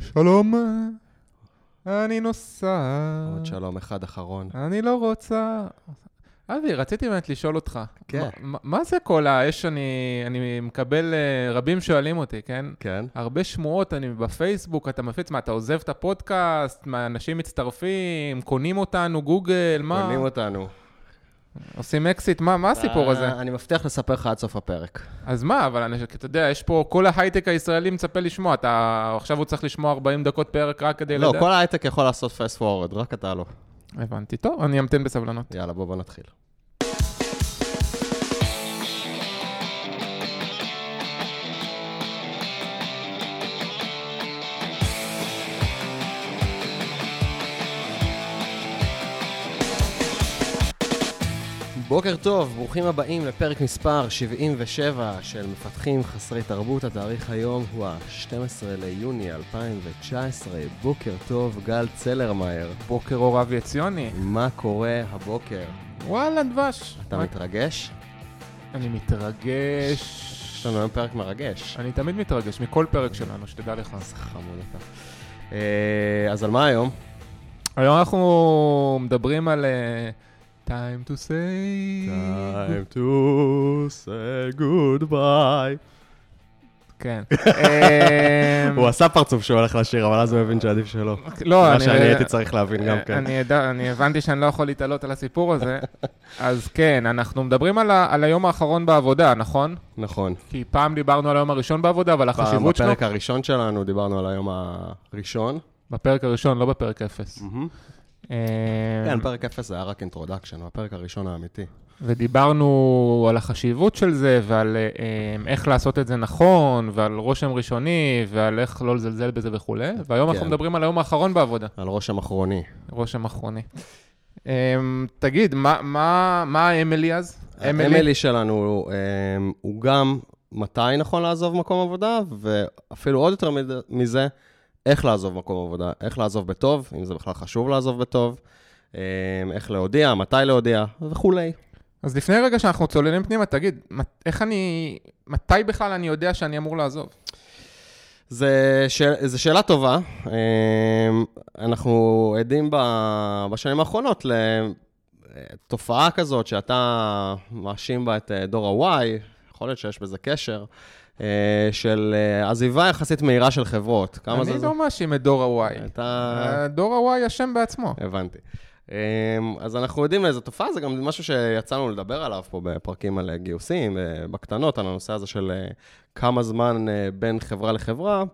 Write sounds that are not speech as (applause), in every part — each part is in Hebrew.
שלום, אני נוסע. עוד שלום אחד אחרון. אני לא רוצה... אבי, רציתי באמת לשאול אותך. כן. מה, מה זה כל הרעש שאני... אני מקבל... אה, רבים שואלים אותי, כן? כן. הרבה שמועות, אני בפייסבוק, אתה מפיץ, מה, אתה עוזב את הפודקאסט? מה, אנשים מצטרפים, קונים אותנו, גוגל, מה? קונים אותנו. עושים אקזיט, מה, מה הסיפור הזה? אה, אני מבטיח לספר לך עד סוף הפרק. אז מה, אבל אני, אתה יודע, יש פה, כל ההייטק הישראלי מצפה לשמוע, אתה עכשיו הוא צריך לשמוע 40 דקות פרק רק כדי לא, לדעת. כל ההייטק יכול לעשות fast forward, רק אתה לא. הבנתי, טוב, אני אמתין בסבלנות. יאללה, בוא בוא נתחיל. בוקר טוב, ברוכים הבאים לפרק מספר 77 של מפתחים חסרי תרבות. התאריך היום הוא ה-12 ליוני 2019. בוקר טוב, גל צלרמייר. בוקר אור אבי עציוני. מה קורה הבוקר? וואלה, דבש. אתה מה- מתרגש? אני מתרגש. יש לנו היום פרק מרגש. אני תמיד מתרגש, מכל פרק שלנו, שתדע לך. אז חמוד אתה. אה, אז על מה היום? היום אנחנו מדברים על אה, time to say... to say goodbye. כן. (laughs) אמ, הוא עשה פרצוף שהוא הולך לשיר, אבל אז הוא הבין שעדיף שלא. לא, מה אני... שאני הייתי צריך להבין גם אה, כן. אני, הבנתי שאני לא יכול להתעלות על הסיפור הזה, (laughs) אז כן, אנחנו מדברים על היום האחרון בעבודה, נכון? נכון. כי פעם דיברנו על היום הראשון בעבודה, אבל החשיבות שלו... בפרק הראשון שלנו דיברנו על היום הראשון. בפרק הראשון, לא בפרק אפס. אמ, כן, פרק 0 זה היה רק introduction, הפרק הראשון האמיתי. ודיברנו על החשיבות של זה, ועל אמ, איך לעשות את זה נכון, ועל רושם ראשוני, ועל איך לא לזלזל בזה וכולי, והיום אנחנו כן. מדברים על היום האחרון בעבודה, על רושם אחרוני. רושם אחרוני. תגיד, מה- מה מה האמילי אז? אמילי שלנו אמ, הוא גם מתי נכון לעזוב מקום עבודה, ואפילו עוד יותר מזה, איך לעזוב מקום עבודה, איך לעזוב בטוב, אם זה בכלל חשוב לעזוב בטוב, אמ, איך להודיע, מתי להודיע וכולי. אז לפני רגע שאנחנו צוללים פנימה, תגיד, איך אני, מתי בכלל אני יודע שאני אמור לעזוב? זה שאל, זו שאלה טובה. אמ, אנחנו עדים ב- בשנים האחרונות לתופעה כזאת שאתה מאשים בה את אה, דור ה-Y, יכול להיות שיש בזה קשר, של אה, עזיבה יחסית מהירה של חברות. כמה זה? אני? לא מאשים את דור ה-Y. אתה... דור ה-Y אשם בעצמו. הבנתי. אמ, אז אנחנו יודעים איזו תופעה, זה גם משהו שיצאנו לדבר עליו פה בפרקים על גיוסים, אה, בקטנות, על הנושא הזה של אה, כמה זמן אה, בין חברה לחברה.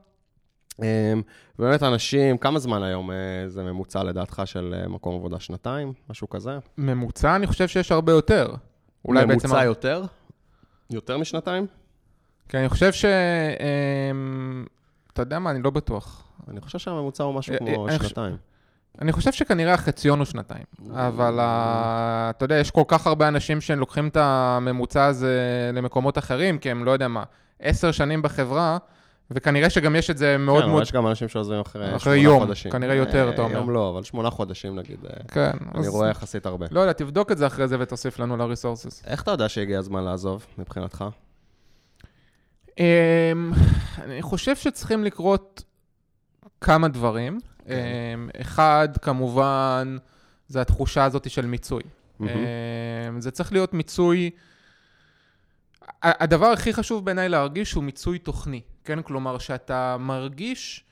אמ, באמת אנשים, כמה זמן היום אה, זה ממוצע לדעתך של אה, מקום עבודה? שנתיים? משהו כזה? ממוצע, אני חושב שיש הרבה יותר. אולי בעצם... ממוצע יותר? יותר משנתיים? כי אני חושב ש... אמ, אתה יודע מה, אני לא בטוח. אני חושב שהממוצע הוא משהו אה, כמו אה, שנתיים. אני חושב שכנראה החציון הוא שנתיים. אבל ה- אתה יודע, יש כל כך הרבה אנשים שלוקחים את הממוצע הזה למקומות אחרים, כי הם, לא יודע מה, עשר שנים בחברה, וכנראה שגם יש את זה מאוד כן, אבל מאוד... יש גם אנשים שעוזבים אחרי אחרי שמונה יום, חודשים. כנראה יותר, אה, אתה אומר. יום לא, אבל שמונה חודשים נגיד, אה, כן, אני אז... רואה יחסית הרבה. לא יודע, תבדוק את זה אחרי זה ותוסיף לנו לריסורסס. איך אתה יודע שהגיע הזמן לעזוב, מבחינתך? אמ, אני חושב שצריכים לקרות כמה דברים. כן. אמ, אחד, כמובן, זה התחושה הזאת של מיצוי. מהמם. אמ, זה צריך להיות מיצוי... הדבר הכי חשוב בעיניי להרגיש הוא מיצוי תוכני, כן? כלומר, שאתה מרגיש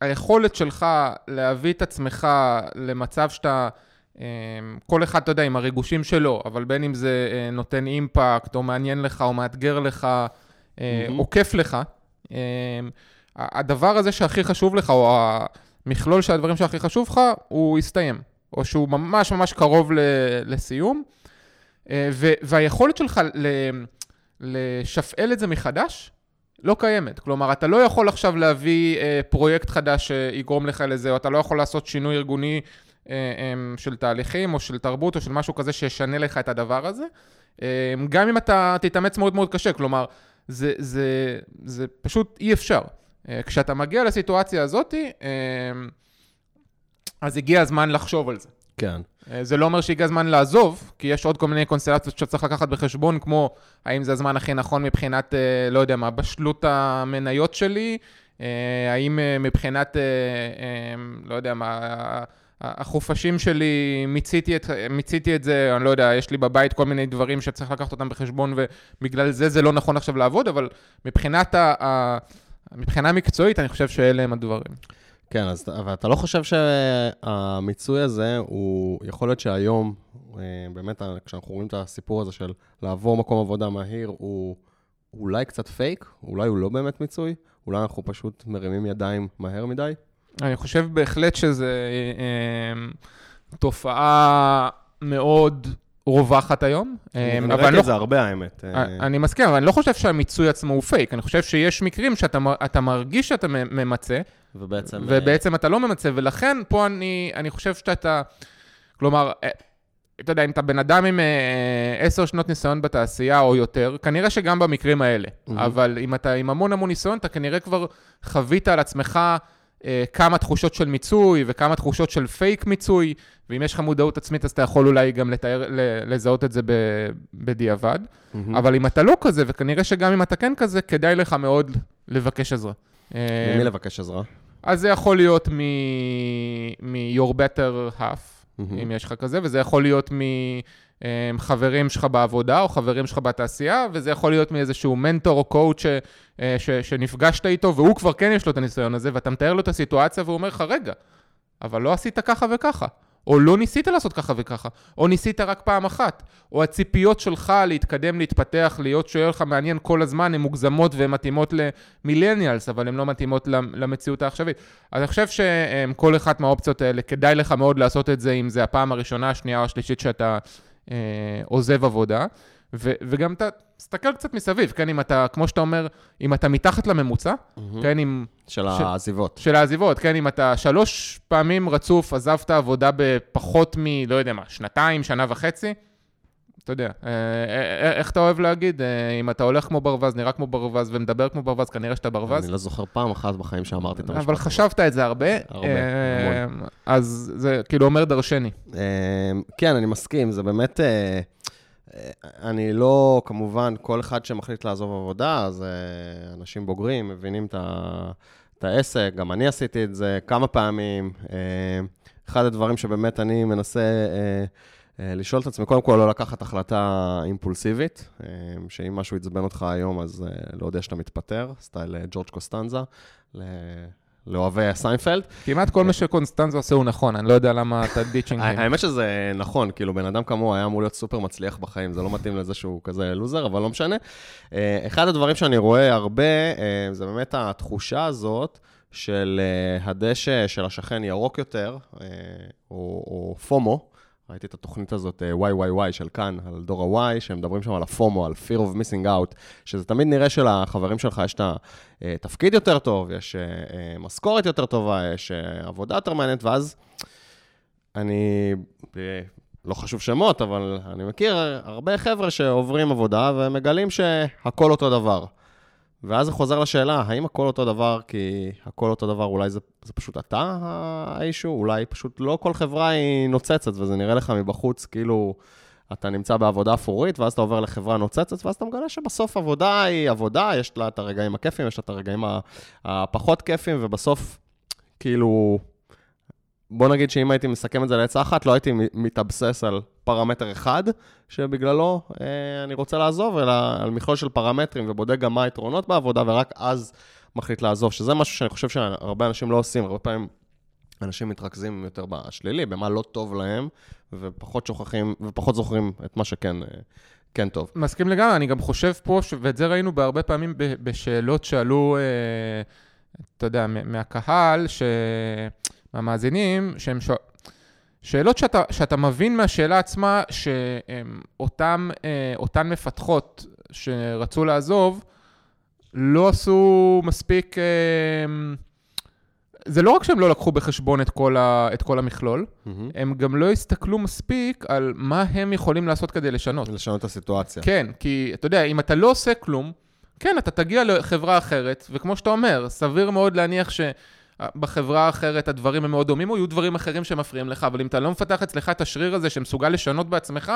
שהיכולת שלך להביא את עצמך למצב שאתה, כל אחד, אתה יודע, עם הריגושים שלו, אבל בין אם זה אה, נותן אימפקט, או מעניין לך, או מאתגר לך, מהמם. או כיף לך, אמ, הדבר הזה שהכי חשוב לך, או המכלול של הדברים שהכי חשוב לך, הוא יסתיים. או שהוא ממש ממש קרוב לסיום. אה, ו- והיכולת שלך ל- לשפעל את זה מחדש, לא קיימת. כלומר, אתה לא יכול עכשיו להביא אה, פרויקט חדש שיגרום לך לזה, או אתה לא יכול לעשות שינוי ארגוני של תהליכים, או של תרבות, או של משהו כזה שישנה לך את הדבר הזה. אה, גם אם אתה תתאמץ מאוד מאוד קשה, כלומר, זה, זה, זה פשוט אי אפשר. אה, כשאתה מגיע לסיטואציה הזאת, אה, אז הגיע הזמן לחשוב על זה. כן. אה, זה לא אומר שהגיע הזמן לעזוב, כי יש עוד כל מיני קונסטלציות שצריך לקחת בחשבון, כמו האם זה הזמן הכי נכון מבחינת, אה, לא יודע מה, בשלות המניות שלי, אה, האם אה, מבחינת, אה, אה, לא יודע מה, החופשים שלי, מיציתי את, מיציתי את זה, אני לא יודע, יש לי בבית כל מיני דברים שצריך לקחת אותם בחשבון, ובגלל זה זה לא נכון עכשיו לעבוד, אבל מבחינת ה... ה מבחינה מקצועית, אני חושב שאלה הם הדברים. כן, אז, אבל אתה לא חושב שהמיצוי הזה, הוא, יכול להיות שהיום, אה, באמת, כשאנחנו רואים את הסיפור הזה של לעבור מקום עבודה מהיר, הוא אולי קצת פייק? אולי הוא לא באמת מיצוי? אולי אנחנו פשוט מרימים ידיים מהר מדי? אני חושב בהחלט שזו אה, אה, תופעה מאוד רווחת היום. אני ראיתי לא את זה הרבה, האמת. אני מסכים, אבל אני לא חושב שהמיצוי עצמו הוא פייק. אני חושב שיש מקרים שאתה מרגיש שאתה ממצה, ובעצם... ובעצם אתה לא ממצה, ולכן פה אני, אני חושב שאתה... כלומר, אה, אתה יודע, אם אתה בן אדם עם אה, עשר שנות ניסיון בתעשייה או יותר, כנראה שגם במקרים האלה. Mm-hmm. אבל אם אתה עם המון המון ניסיון, אתה כנראה כבר חווית על עצמך אה, כמה תחושות של מיצוי וכמה תחושות של פייק מיצוי, ואם יש לך מודעות עצמית, אז אתה יכול אולי גם לתאר, לזהות את זה בדיעבד. Mm-hmm. אבל אם אתה לא כזה, וכנראה שגם אם אתה כן כזה, כדאי לך מאוד לבקש עזרה. ממי אה, לבקש עזרה? אז זה יכול להיות מ-your better half, אם יש לך כזה, וזה יכול להיות מחברים אה, שלך בעבודה או חברים שלך בתעשייה, וזה יכול להיות מאיזשהו מנטור או קואוצ' אה, שנפגשת איתו, והוא כבר כן יש לו את הניסיון הזה, ואתה מתאר לו את הסיטואציה והוא אומר לך, רגע, אבל לא עשית ככה וככה. או לא ניסית לעשות ככה וככה, או ניסית רק פעם אחת, או הציפיות שלך להתקדם, להתפתח, להיות שואל לך מעניין כל הזמן, הן מוגזמות והן מתאימות למילניאלס, אבל הן לא מתאימות למציאות העכשווית. אז אני חושב שכל אחת מהאופציות האלה, כדאי לך מאוד לעשות את זה, אם זה הפעם הראשונה, השנייה או השלישית שאתה אה, עוזב עבודה. ו- וגם אתה תסתכל קצת מסביב, כן, אם אתה, כמו שאתה אומר, אם אתה מתחת לממוצע, mm-hmm. כן, אם... של ש- העזיבות. של העזיבות, כן, אם אתה שלוש פעמים רצוף עזבת עבודה בפחות מ... לא יודע מה, שנתיים, שנה וחצי, אתה יודע, אה, אה, אה, איך אתה אוהב להגיד, אם אתה הולך כמו ברווז, נראה כמו ברווז ומדבר כמו ברווז, כנראה שאתה ברווז. אני לא זוכר פעם אחת בחיים שאמרתי את המשפט. אבל חשבת את זה הרבה. הרבה, המון. אז זה כאילו אומר דרשני. כן, אני מסכים, זה באמת... אני לא, כמובן, כל אחד שמחליט לעזוב עבודה, אז אנשים בוגרים מבינים את, ה, את העסק, גם אני עשיתי את זה כמה פעמים. אחד הדברים שבאמת אני מנסה לשאול את עצמי, קודם כל, לא לקחת החלטה אימפולסיבית, אה, שאם משהו יעצבן אותך היום, אז אה, לא יודע שאתה מתפטר, סטייל ג'ורג' קוסטנזה. לאוהבי סיינפלד. כמעט כל מה שקוסטנזה עושה הוא נכון, אני לא יודע למה אתה (laughs) ditching. האמת שזה נכון, כאילו בן אדם כמוהו היה אמור להיות סופר מצליח בחיים, זה לא מתאים לזה שהוא כזה לוזר, אבל לא משנה. אה, אחד הדברים שאני רואה הרבה, אה, זה באמת התחושה הזאת. של אה, הדשא של השכן ירוק יותר, או, או פומו, ראיתי את התוכנית הזאת, YYY אה, של כאן, על דור ה-Y, שהם מדברים שם על הפומו, על fear of missing out, שזה תמיד נראה שלחברים שלך יש את התפקיד אה, יותר טוב, יש אה, משכורת יותר טובה, יש עבודה יותר מעניינת, ואז אני, לא חשוב שמות, אבל אני מכיר הרבה חבר'ה שעוברים עבודה ומגלים שהכל אותו דבר. ואז זה חוזר לשאלה, האם הכל אותו דבר, כי הכל אותו דבר, אולי זה, זה פשוט אתה האישו, אולי פשוט לא כל חברה היא נוצצת, וזה נראה לך מבחוץ כאילו אתה נמצא בעבודה אפורית, ואז אתה עובר לחברה נוצצת, ואז אתה מגלה שבסוף עבודה היא עבודה, יש לה את הרגעים הכיפים, יש לה את הרגעים הפחות כיפים, ובסוף, כאילו, בוא נגיד שאם הייתי מסכם את זה לעצה אחת, לא הייתי מתאבסס על פרמטר אחד, שבגללו אה, אני רוצה לעזוב, אלא על מכלול של פרמטרים, ובודק גם מה היתרונות בעבודה, ורק אז מחליט לעזוב, שזה משהו שאני חושב שהרבה אנשים לא עושים, הרבה פעמים אנשים מתרכזים יותר בשלילי, במה לא טוב להם, ופחות שוכחים, ופחות זוכרים את מה שכן... אה, כן טוב. מסכים לגמרי, אני גם חושב פה. ואת זה ראינו בהרבה פעמים בשאלות שעלו, אה, אתה יודע, מהקהל, ש... מהמאזינים, שהן ש... שאלות שאתה, שאתה מבין מהשאלה עצמה, שאותן אה, מפתחות שרצו לעזוב, לא עשו מספיק... אה, זה לא רק שהם לא לקחו בחשבון את כל, ה, את כל המכלול, mm-hmm. הם גם לא הסתכלו מספיק על מה הם יכולים לעשות כדי לשנות. לשנות את הסיטואציה. כן, כי אתה יודע, אם אתה לא עושה כלום, כן, אתה תגיע לחברה אחרת, וכמו שאתה אומר, סביר מאוד להניח ש... בחברה האחרת הדברים הם מאוד דומים, או יהיו דברים אחרים שמפריעים לך, אבל אם אתה לא מפתח אצלך את השריר הזה שמסוגל לשנות בעצמך,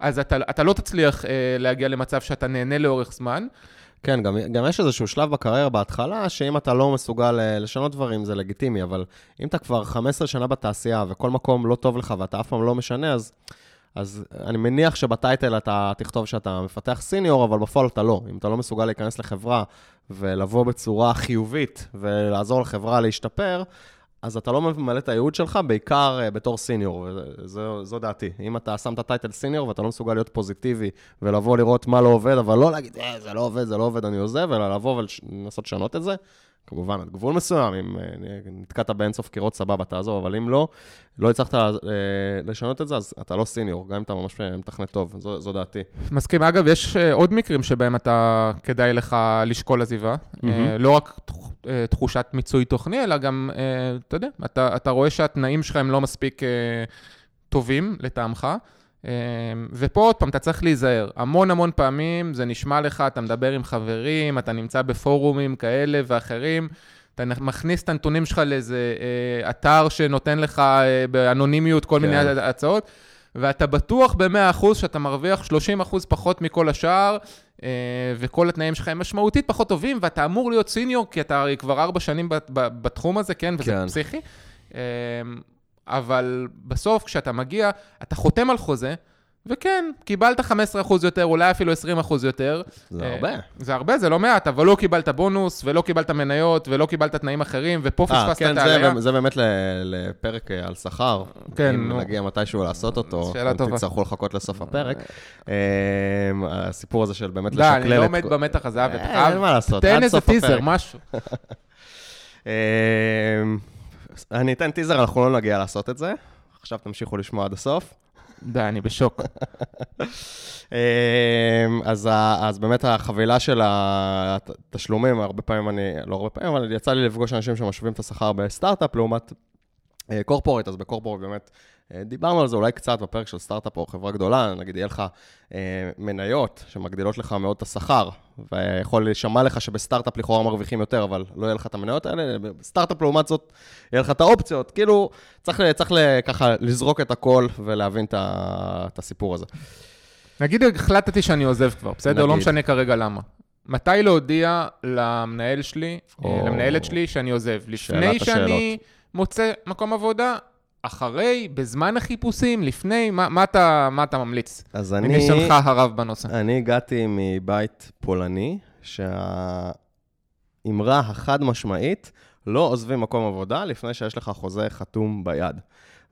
אז אתה, אתה לא תצליח אה, להגיע למצב שאתה נהנה לאורך זמן. כן, גם, גם יש איזשהו שלב בקריירה בהתחלה, שאם אתה לא מסוגל אה, לשנות דברים, זה לגיטימי, אבל אם אתה כבר 15 שנה בתעשייה וכל מקום לא טוב לך ואתה אף פעם לא משנה, אז, אז אני מניח שבטייטל אתה תכתוב שאתה מפתח סיניור, אבל בפועל אתה לא. אם אתה לא מסוגל להיכנס לחברה ולבוא בצורה חיובית ולעזור לחברה להשתפר, אז אתה לא ממלא את הייעוד שלך, בעיקר uh, בתור סיניור, זו, זו דעתי. אם אתה שם את הטייטל סיניור ואתה לא מסוגל להיות פוזיטיבי ולבוא לראות מה לא עובד, אבל לא להגיד, אה, זה לא עובד, זה לא עובד, אני עוזב, אלא לבוא ולנסות לשנות את זה, כמובן, עד גבול מסוים, אם uh, נתקעת באינסוף קירות, סבבה, תעזוב, אבל אם לא, לא הצלחת uh, לשנות את זה, אז אתה לא סיניור, גם אם אתה ממש מתכנת טוב, זו, זו דעתי. מסכים. אגב, יש עוד מקרים שבהם אתה, כדאי לך לשקול עזיבה. Mm-hmm. לא רק אה, תחושת מיצוי תוכני, אלא גם, אה, אתה יודע, אתה, אתה רואה שהתנאים שלך הם לא מספיק אה, טובים לטעמך. ופה עוד פעם, אתה צריך להיזהר. המון המון פעמים זה נשמע לך, אתה מדבר עם חברים, אתה נמצא בפורומים כאלה ואחרים, אתה מכניס את הנתונים שלך לאיזה אתר שנותן לך באנונימיות כל כן. מיני הצעות. ואתה בטוח ב-100% שאתה מרוויח 30% פחות מכל השאר, אה, וכל התנאים שלך הם משמעותית פחות טובים, ואתה אמור להיות סיניור, כי אתה כבר ארבע שנים בתחום הזה, כן, וזה כן. פסיכי. אה, אבל בסוף, כשאתה מגיע, אתה חותם על חוזה, וכן, קיבלת 15% יותר, אולי אפילו 20% יותר. זה הרבה. זה הרבה, זה לא מעט, אבל לא קיבלת בונוס, ולא קיבלת מניות, ולא קיבלת תנאים אחרים, ופה פספסת כן, את העלייה. כן, זה באמת לפרק על שכר. כן, נו. אם נגיע מתישהו לעשות אותו, שאלה טובה. תצטרכו לחכות לסוף הפרק. הסיפור הזה של באמת לשקלל את... לא, אני לא עומד במתח הזה, אבי. אין מה לעשות, תן איזה טיזר, משהו. (laughs) אני אתן טיזר, אנחנו לא נגיע לעשות את זה. עכשיו תמשיכו לשמוע עד הסוף. די, אני בשוק. (laughs) אמ, אז, אז באמת החבילה של התשלומים, הרבה פעמים אני, לא הרבה פעמים, אבל יצא לי לפגוש אנשים שמשווים את השכר בסטארט-אפ לעומת קורפורט, אז בקורפורט באמת אה, דיברנו על זה אולי קצת בפרק של סטארט-אפ או חברה גדולה, נגיד יהיה לך אה, מניות שמגדילות לך מאוד את השכר, ויכול להישמע לך שבסטארט-אפ לכאורה מרוויחים יותר, אבל לא יהיה לך את המניות האלה, בסטארט-אפ לעומת זאת יהיה לך את האופציות, כאילו צריך, צריך ככה לזרוק את הכל ולהבין את, הסיפור הזה. נגיד החלטתי שאני עוזב כבר, בסדר? לא נגיד. לא משנה כרגע למה. מתי להודיע למנהל שלי, אה, או... למנהלת שלי שאני עוזב? לפני שאני מוצא מקום עבודה, אחרי, בזמן החיפושים, לפני, מה, מה, אתה, מה אתה ממליץ? אז אני... מניסיונך הרב בנושא. אני הגעתי מבית פולני, שהאמרה החד-משמעית, לא עוזבים מקום עבודה לפני שיש לך חוזה חתום ביד.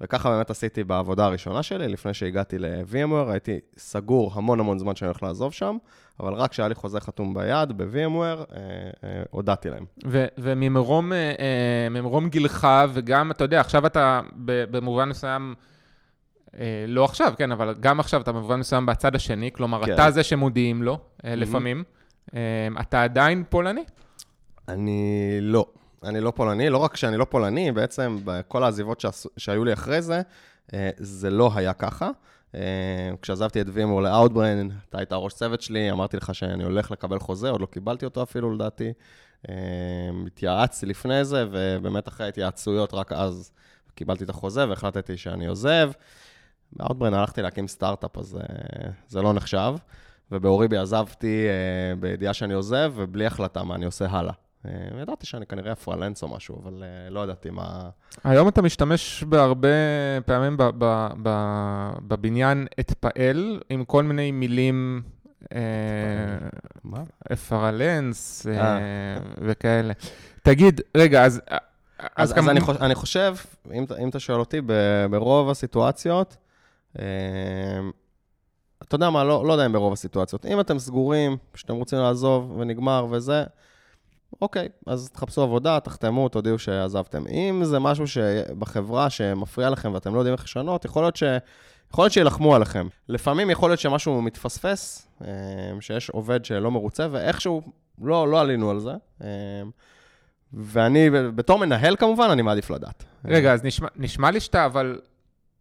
וככה באמת עשיתי בעבודה הראשונה שלי, לפני שהגעתי ל-VMware, הייתי סגור המון המון זמן שאני הולך לעזוב שם, אבל רק כשהיה לי חוזה חתום ביד ב-VMware, אה, אה, הודעתי להם. וממרום אה, אה, גילך, וגם, אתה יודע, עכשיו אתה במובן מסוים... אה, לא עכשיו, כן, אבל גם עכשיו אתה במובן מסוים בצד השני, כלומר, כן. אתה זה שמודיעים לו אה, לפעמים. אה, אתה עדיין פולני? אני לא. אני לא פולני, לא רק שאני לא פולני, בעצם בכל העזיבות שהיו לי אחרי זה, זה לא היה ככה. אה, כשעזבתי את VMware ל Outbrain, אתה היית ראש צוות שלי, אמרתי לך שאני הולך לקבל חוזה, עוד לא קיבלתי אותו אפילו לדעתי. אה, התייעצתי לפני זה, ובאמת אחרי התייעצויות, רק אז קיבלתי את החוזה והחלטתי שאני עוזב. ב Outbrain הלכתי להקים סטארט-אפ, אז זה לא נחשב. ובאוריבי עזבתי בידיעה שאני עוזב, ובלי החלטה מה אני עושה הלאה. אה, ידעתי שאני כנראה פרלנס או משהו, אבל אה, לא ידעתי מה... היום אתה משתמש בהרבה פעמים בבניין אתפעל, עם כל מיני מילים... אה, מה? פרלנס וכאלה. תגיד, רגע, אז... אז, אז אני, חושב, אני חושב, אם, אם אתה שואל אותי, ברוב הסיטואציות, אתה יודע מה, לא, לא יודע אם ברוב הסיטואציות. אם אתם סגורים, שאתם רוצים לעזוב ונגמר וזה, אוקיי, אז תחפשו עבודה, תחתמו, תודיעו שעזבתם. אם זה משהו בחברה שמפריע לכם ואתם לא יודעים איך לשנות, יכול להיות ש... יכול להיות שילחמו עליכם. לפעמים יכול להיות שמשהו מתפספס, אה, שיש עובד שלא מרוצה, ואיכשהו לא, לא עלינו על זה. אה, ואני, בתור מנהל כמובן, אני מעדיף לדעת. רגע, אז נשמע, נשמע לי שאתה, אבל...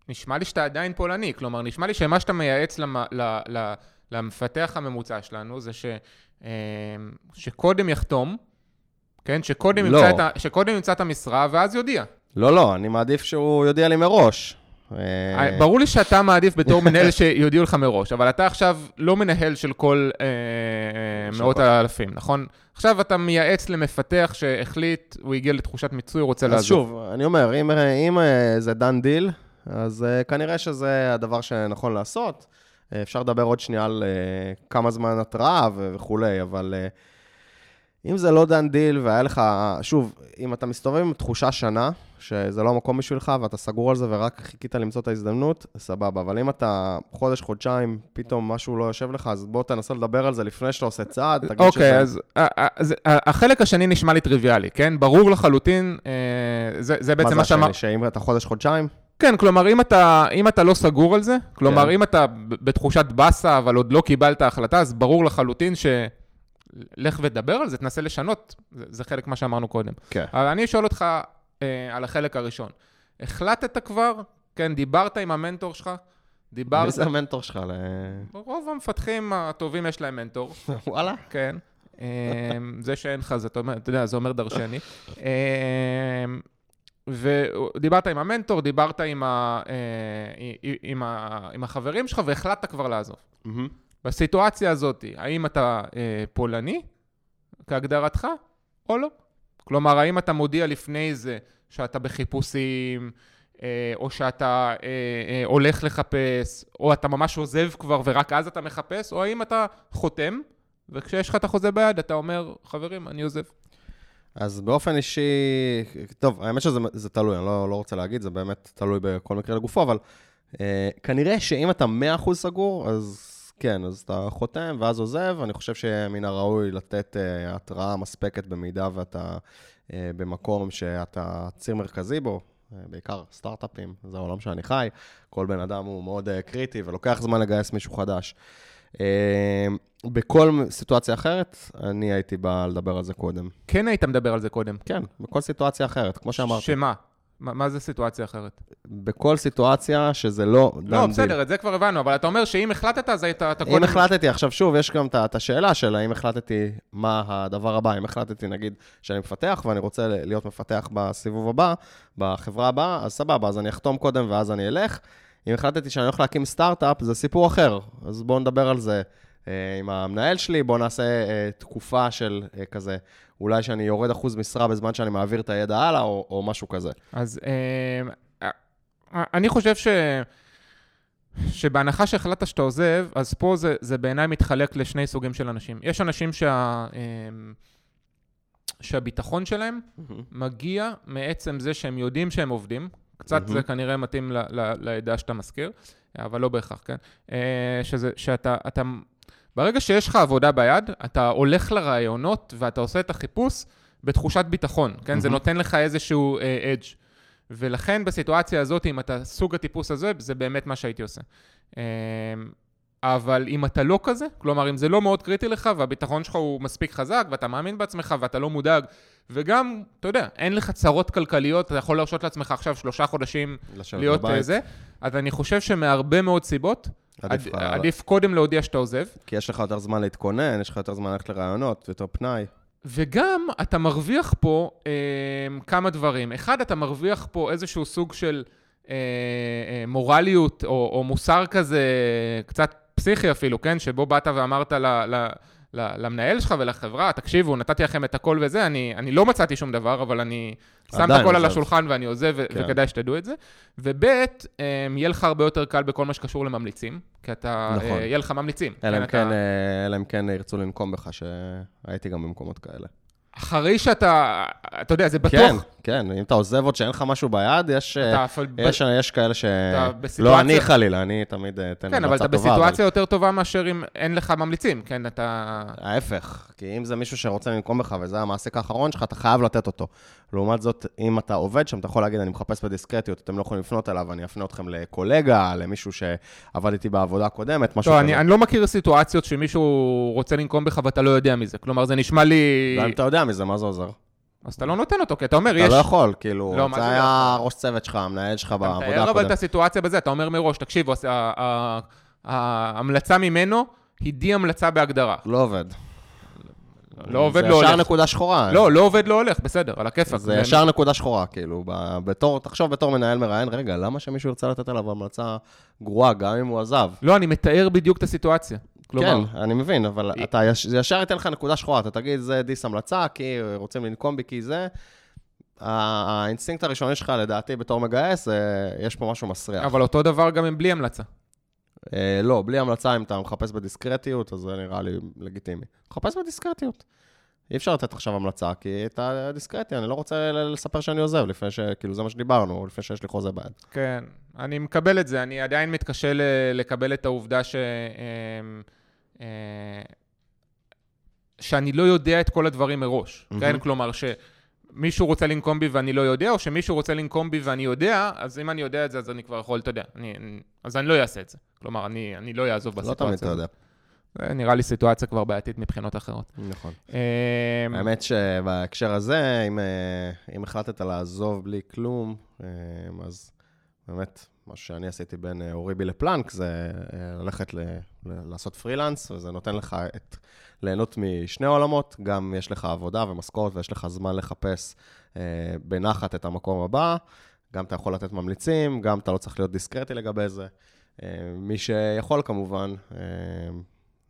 נשמע לי שאתה עדיין פולני. כלומר, נשמע לי שמה שאתה מייעץ למ, ל, ל, למפתח הממוצע שלנו, זה ש, אה, שקודם יחתום, כן? שקודם, לא. ימצא את, שקודם ימצא את המשרה ואז יודיע. לא, לא, אני מעדיף שהוא יודיע לי מראש. אה, ברור לי שאתה מעדיף בתור (laughs) מנהל שיודיעו לך מראש, אבל אתה עכשיו לא מנהל של כל אה, אה, מאות האלפים, נכון? עכשיו אתה מייעץ למפתח שהחליט, הוא הגיע לתחושת מיצוי, הוא רוצה אז לעזוב. שוב, אני אומר, אם, אם אה, זה done deal, אז אה, כנראה שזה הדבר שנכון לעשות. אה, אפשר לדבר עוד שנייה על אה, כמה זמן התראה וכולי, אבל אה, אם זה לא done deal והיה לך, שוב, אם אתה מסתובב עם תחושה שנה, שזה לא המקום בשבילך ואתה סגור על זה ורק חיכית למצוא את ההזדמנות, סבבה. אבל אם אתה חודש, חודשיים, פתאום משהו לא יושב לך, אז בוא תנסה לדבר על זה לפני שאתה עושה צעד, תגיד אוקיי, שזה... אז אה, אה, אז, אה, החלק השני נשמע לי טריוויאלי, כן? ברור לחלוטין, אה, זה זה בעצם מה מה זה שאמר... השני, שאם אתה חודש, חודשיים? כן, כלומר, אם אתה, אם אתה לא סגור על זה, כלומר, כן. אם אתה בתחושת באסה, אבל עוד לא קיבלת החלטה, אז ברור לחלוטין ש... לך ודבר על זה, תנסה לשנות, זה, זה חלק מה שאמרנו קודם. כן. אבל אני שואל אותך אה, על החלק הראשון. החלטת כבר, כן, דיברת עם המנטור שלך, דיברת... מי זה המנטור שלך? ל... רוב המפתחים הטובים יש להם מנטור, (laughs) וואלה. כן. אה, זה שאין לך, זה, אתה יודע, זה אומר דרשני. אה, ודיברת עם המנטור, דיברת עם, ה, אה, עם, ה, עם החברים שלך והחלטת כבר לעזוב. מהמם. בסיטואציה הזאת, האם אתה אה, פולני, כהגדרתך, או לא? כלומר, האם אתה מודיע לפני זה שאתה בחיפושים, אה, או שאתה אה, אה, הולך לחפש, או אתה ממש עוזב כבר ורק אז אתה מחפש, או האם אתה חותם, וכשיש לך את החוזה ביד, אתה אומר, חברים, אני עוזב. אז באופן אישי, טוב, האמת שזה זה תלוי, אני לא, לא רוצה להגיד, זה באמת תלוי בכל מקרה לגופו, אבל אה, כנראה שאם אתה 100% סגור, אז כן, אז אתה חותם ואז עוזב, אני חושב שמן הראוי לתת אה, התראה מספקת במידה ואתה אה, במקום שאתה ציר מרכזי בו, אה, בעיקר סטארט-אפים, זה העולם שאני חי, כל בן אדם הוא מאוד אה, קריטי ולוקח זמן לגייס מישהו חדש. אה, בכל סיטואציה אחרת, אני הייתי בא לדבר על זה קודם. כן היית מדבר על זה קודם. כן, בכל סיטואציה אחרת, כמו שאמרתי. שמה? מה, מה זה סיטואציה אחרת? בכל סיטואציה שזה לא לא, deal. בסדר, את זה כבר הבנו, אבל אתה אומר שאם החלטת, אז היית, אתה אם החלטתי, עכשיו שוב, יש גם את השאלה של האם החלטתי מה הדבר הבא. אם החלטתי, נגיד, שאני מפתח ואני רוצה להיות מפתח בסיבוב הבא, בחברה הבאה, אז סבבה, אז אני אחתום קודם ואז אני אלך. אם החלטתי שאני הולך להקים סטארט-אפ, זה סיפור אחר. אז בואו נדבר על זה אה, עם המנהל שלי, בואו נעשה אה, תקופה של אה, כזה, אולי שאני יורד אחוז משרה בזמן שאני מעביר את הידע הלאה, או, או משהו כזה. אז אה, אה, אני חושב ש... שבהנחה שהחלטת שאתה עוזב, אז פה זה, זה בעיניי מתחלק לשני סוגים של אנשים. יש אנשים שה, אה, שהביטחון שלהם מגיע מעצם זה שהם יודעים שהם עובדים. קצת מהמם. זה כנראה מתאים לעדה שאתה מזכיר, אבל לא בהכרח, כן? אה, שזה, שאתה, אתה, ברגע שיש לך עבודה ביד, אתה הולך לרעיונות ואתה עושה את החיפוש בתחושת ביטחון, כן? זה מהמם. נותן לך איזשהו אה, edge. ולכן בסיטואציה הזאת, אם אתה סוג הטיפוס הזה, זה באמת מה שהייתי עושה. אה, אבל אם אתה לא כזה, כלומר, אם זה לא מאוד קריטי לך והביטחון שלך הוא מספיק חזק ואתה מאמין בעצמך ואתה לא מודאג, וגם, אתה יודע, אין לך צרות כלכליות, אתה יכול להרשות לעצמך עכשיו שלושה חודשים להיות בבית. אה, זה, אז אני חושב שמהרבה מאוד סיבות, עדיף עד- לך- עדיף קודם להודיע שאתה עוזב, כי יש לך יותר זמן להתכונן, יש לך יותר זמן ללכת לרעיונות, יותר פנאי. וגם אתה מרוויח פה אה, כמה דברים. אחד, אתה מרוויח פה איזשהו סוג של אה, אה, מורליות או, או מוסר כזה, קצת פסיכי אפילו, כן? שבו באת ואמרת ל, ל, למנהל שלך ולחברה, תקשיבו, נתתי לכם את הכל וזה, אני, אני לא מצאתי שום דבר, אבל אני שם את הכל על. השולחן ואני עוזב, כן. וכדאי שתדעו את זה. וב', אה, יהיה לך הרבה יותר קל בכל מה שקשור לממליצים, כי אתה, נכון. אה, יהיה לך ממליצים. אלא אם אתה- כן, אה, אלא אם כן ירצו לנקום בך, שהייתי גם במקומות כאלה. אחרי שאתה, אתה יודע, זה בטוח. כן, כן, אם אתה עוזב עוד שאין לך משהו ביד, יש, אה, אתה אפילו- יש, יש כאלה ש... לא בסיטואציה- אני חלילה, אני תמיד אה, אתן כן, אבל המלצה אתה טובה, בסיטואציה יותר טובה מאשר אם אין לך ממליצים, כן? אתה... ההפך, כי אם זה מישהו שרוצה לנקום בך וזה המעסיק האחרון שלך, אתה חייב לתת אותו. לעומת זאת, אם אתה עובד שם, אתה יכול להגיד, אני מחפש בדיסקרטיות, אתם לא יכולים לפנות אליו, אני אפנה אתכם לקולגה, למישהו שעבד איתי בעבודה הקודמת, משהו לא, כזה. אני, אני לא מכיר סיטואציות שמישהו רוצה לנקום בך ואתה לא יודע מזה. כלומר, זה נשמע לי... גם אם אתה יודע מזה, מה זה עוזר? אז אתה לא נותן אותו, כי אתה אומר, אתה יש... לא יכול, כאילו, לא, זה לא היה יכול? ראש צוות שלך, המנהל שלך אתה בעבודה מתאר אבל את הקודמת. הסיטואציה בזה, אתה אומר מראש, ה- ההמלצה ממנו היא די המלצה בהגדרה. לא עובד. לא עובד, זה לא ישר הולך. נקודה שחורה. לא, לא עובד, לא הולך, בסדר, על הכיפאק. זה ישר נקודה שחורה, כאילו, בתור, תחשוב בתור מנהל מראיין, רגע, למה שמישהו ירצה לתת עליו המלצה גרועה, גם אם הוא עזב? לא, אני מתאר בדיוק את הסיטואציה. כלומר, כן, אני מבין, אבל אתה, זה ישר ייתן לך נקודה שחורה, אתה תגיד, זה דיס המלצה, כי רוצים לנקום בי, כי זה... האינסטינקט הראשוני שלך, לדעתי, בתור מגייס, זה- יש פה משהו מסריח. אבל אותו דבר גם אם בלי המלצה. אה, לא, בלי המלצה, אם אתה מחפש בדיסקרטיות, אז זה נראה לי לגיטימי. מחפש בדיסקרטיות. אי אפשר לתת עכשיו המלצה, כי אתה דיסקרטי, אני לא רוצה לספר שאני עוזב, לפני ש... כאילו, זה מה שדיברנו, לפני שיש לי חוזה ביד. כן, אני מקבל את זה, אני עדיין מתקשה ל- לקבל את העובדה ש... אמ, אה, שאני לא יודע את כל הדברים מראש, מהמם. כן? כלומר, שמישהו רוצה לנקום בי ואני לא יודע, או שמישהו רוצה לנקום בי ואני יודע, אז אם אני יודע את זה, אז אני כבר יכול, אתה יודע, אני- אז אני לא אעשה את זה. כלומר, אני, אני לא אעזוב לא בסיטואציה תמיד אתה. יודע. זה נראה לי סיטואציה כבר בעייתית מבחינות אחרות. נכון. אמ, האמת שבהקשר הזה, אם, אה, אם החלטת לעזוב בלי כלום, אה, אז באמת, מה שאני עשיתי בין אה, אוריבי לפלנק, זה אה, ללכת ל, ל, לעשות פרילנס, וזה נותן לך את, ליהנות משני עולמות, גם יש לך עבודה ומשכורת ויש לך זמן לחפש אה, בנחת את המקום הבא, גם אתה יכול לתת ממליצים, גם אתה לא צריך להיות דיסקרטי לגבי זה. אה, מי שיכול כמובן, אה,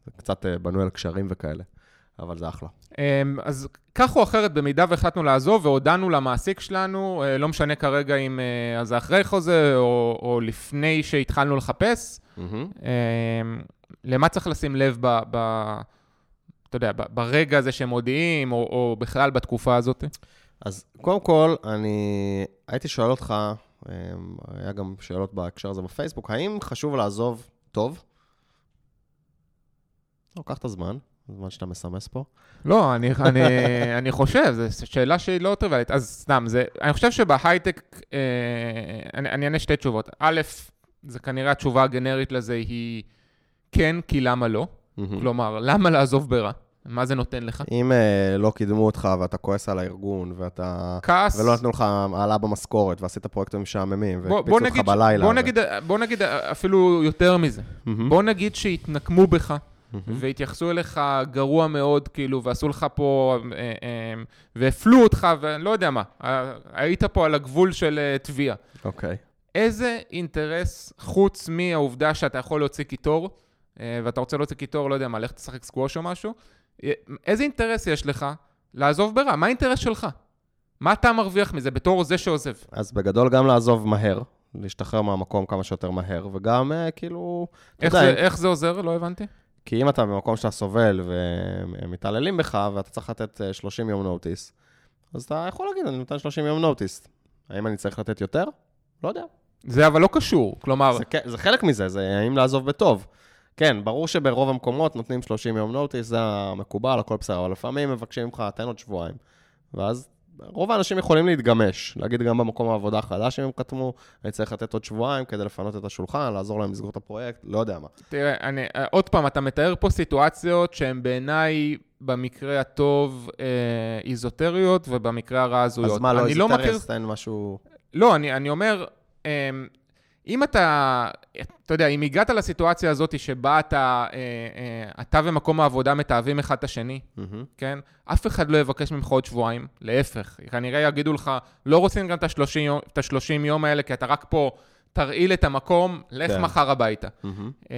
זה קצת אה, בנוי על קשרים וכאלה, אבל זה אחלה. אז כך או אחרת, במידה והחלטנו לעזוב והודענו למעסיק שלנו, אה, לא משנה כרגע אם אה, זה אחרי חוזה או, או לפני שהתחלנו לחפש. אמ, למה צריך לשים לב ב... ב אתה יודע, ברגע הזה שהם מודיעים, או, או בכלל בתקופה הזאת? אז קודם כל, אני הייתי שואל אותך, היה גם שאלות בהקשר הזה בפייסבוק, האם חשוב לעזוב טוב? לא, קח את הזמן, הזמן שאתה מסמס פה. לא, אני, אני, (laughs) אני חושב, זו שאלה שהיא לא טריוויאלית. אז סתם, זה, אני חושב שבהייטק, אה, אני, אני אענה שתי תשובות. א', זה כנראה התשובה הגנרית לזה היא כן, כי למה לא? כלומר, למה לעזוב ברע? מה זה נותן לך? אם אה, לא קידמו אותך ואתה כועס על הארגון, ואתה... כעס... ולא נתנו לך העלאה במשכורת, ועשית פרויקטים משעממים, והקפיצו אותך נגיד, בלילה. בוא, ו- נגיד, בוא נגיד אפילו יותר מזה. מהמם. בוא נגיד שהתנקמו בך, מהמם. והתייחסו אליך גרוע מאוד, כאילו, ועשו לך פה, אה, אה, והפלו אותך, ואני לא יודע מה, אה, היית פה על הגבול של אה, תביעה. אוקיי. איזה אינטרס, חוץ מהעובדה שאתה יכול להוציא קיטור, אה, ואתה רוצה להוציא קיטור, לא יודע מה, לך תשחק סקווש או משהו, אה, איזה אינטרס יש לך לעזוב ברע? מה האינטרס שלך? מה אתה מרוויח מזה בתור זה שעוזב? אז בגדול גם לעזוב מהר, להשתחרר מהמקום כמה שיותר מהר, וגם אה, כאילו... איך יודע, זה, איך זה עוזר? לא הבנתי. כי אם אתה במקום שאתה סובל והם מתעללים בך, ואתה צריך לתת אה, 30 יום נוטיס, אז אתה יכול להגיד, אני נותן 30 יום נוטיס. האם אני צריך לתת יותר? לא יודע. זה אבל לא קשור. כלומר, זה, זה חלק מזה, זה האם לעזוב בטוב. כן, ברור שברוב המקומות נותנים 30 יום נוטיס, זה המקובל, הכל בסדר, אבל לפעמים מבקשים ממך, תן עוד שבועיים. ואז רוב האנשים יכולים להתגמש, להגיד גם במקום העבודה החדש, אם הם כתבו, אני צריך לתת עוד שבועיים כדי לפנות את השולחן, לעזור להם לסגור את הפרויקט, לא יודע מה. תראה, אני, אה, עוד פעם, אתה מתאר פה סיטואציות שהן בעיניי, במקרה הטוב, אה, איזוטריות, ובמקרה הרע הזויות. אז מה, לא אני לא מכיר... תן משהו... לא, אני, אני אומר, אמ, אם אתה, אתה יודע, אם הגעת לסיטואציה הזאת שבה אתה, אה, אה, אתה ומקום העבודה מתעבים אחד את השני, מהמם. כן? אף אחד לא יבקש ממך עוד שבועיים, להפך. כנראה יגידו לך, לא רוצים גם את ה-30 יום, את ה-30 יום האלה, כי אתה רק פה תרעיל את המקום, לך כן. מחר הביתה. מהמם. אמ,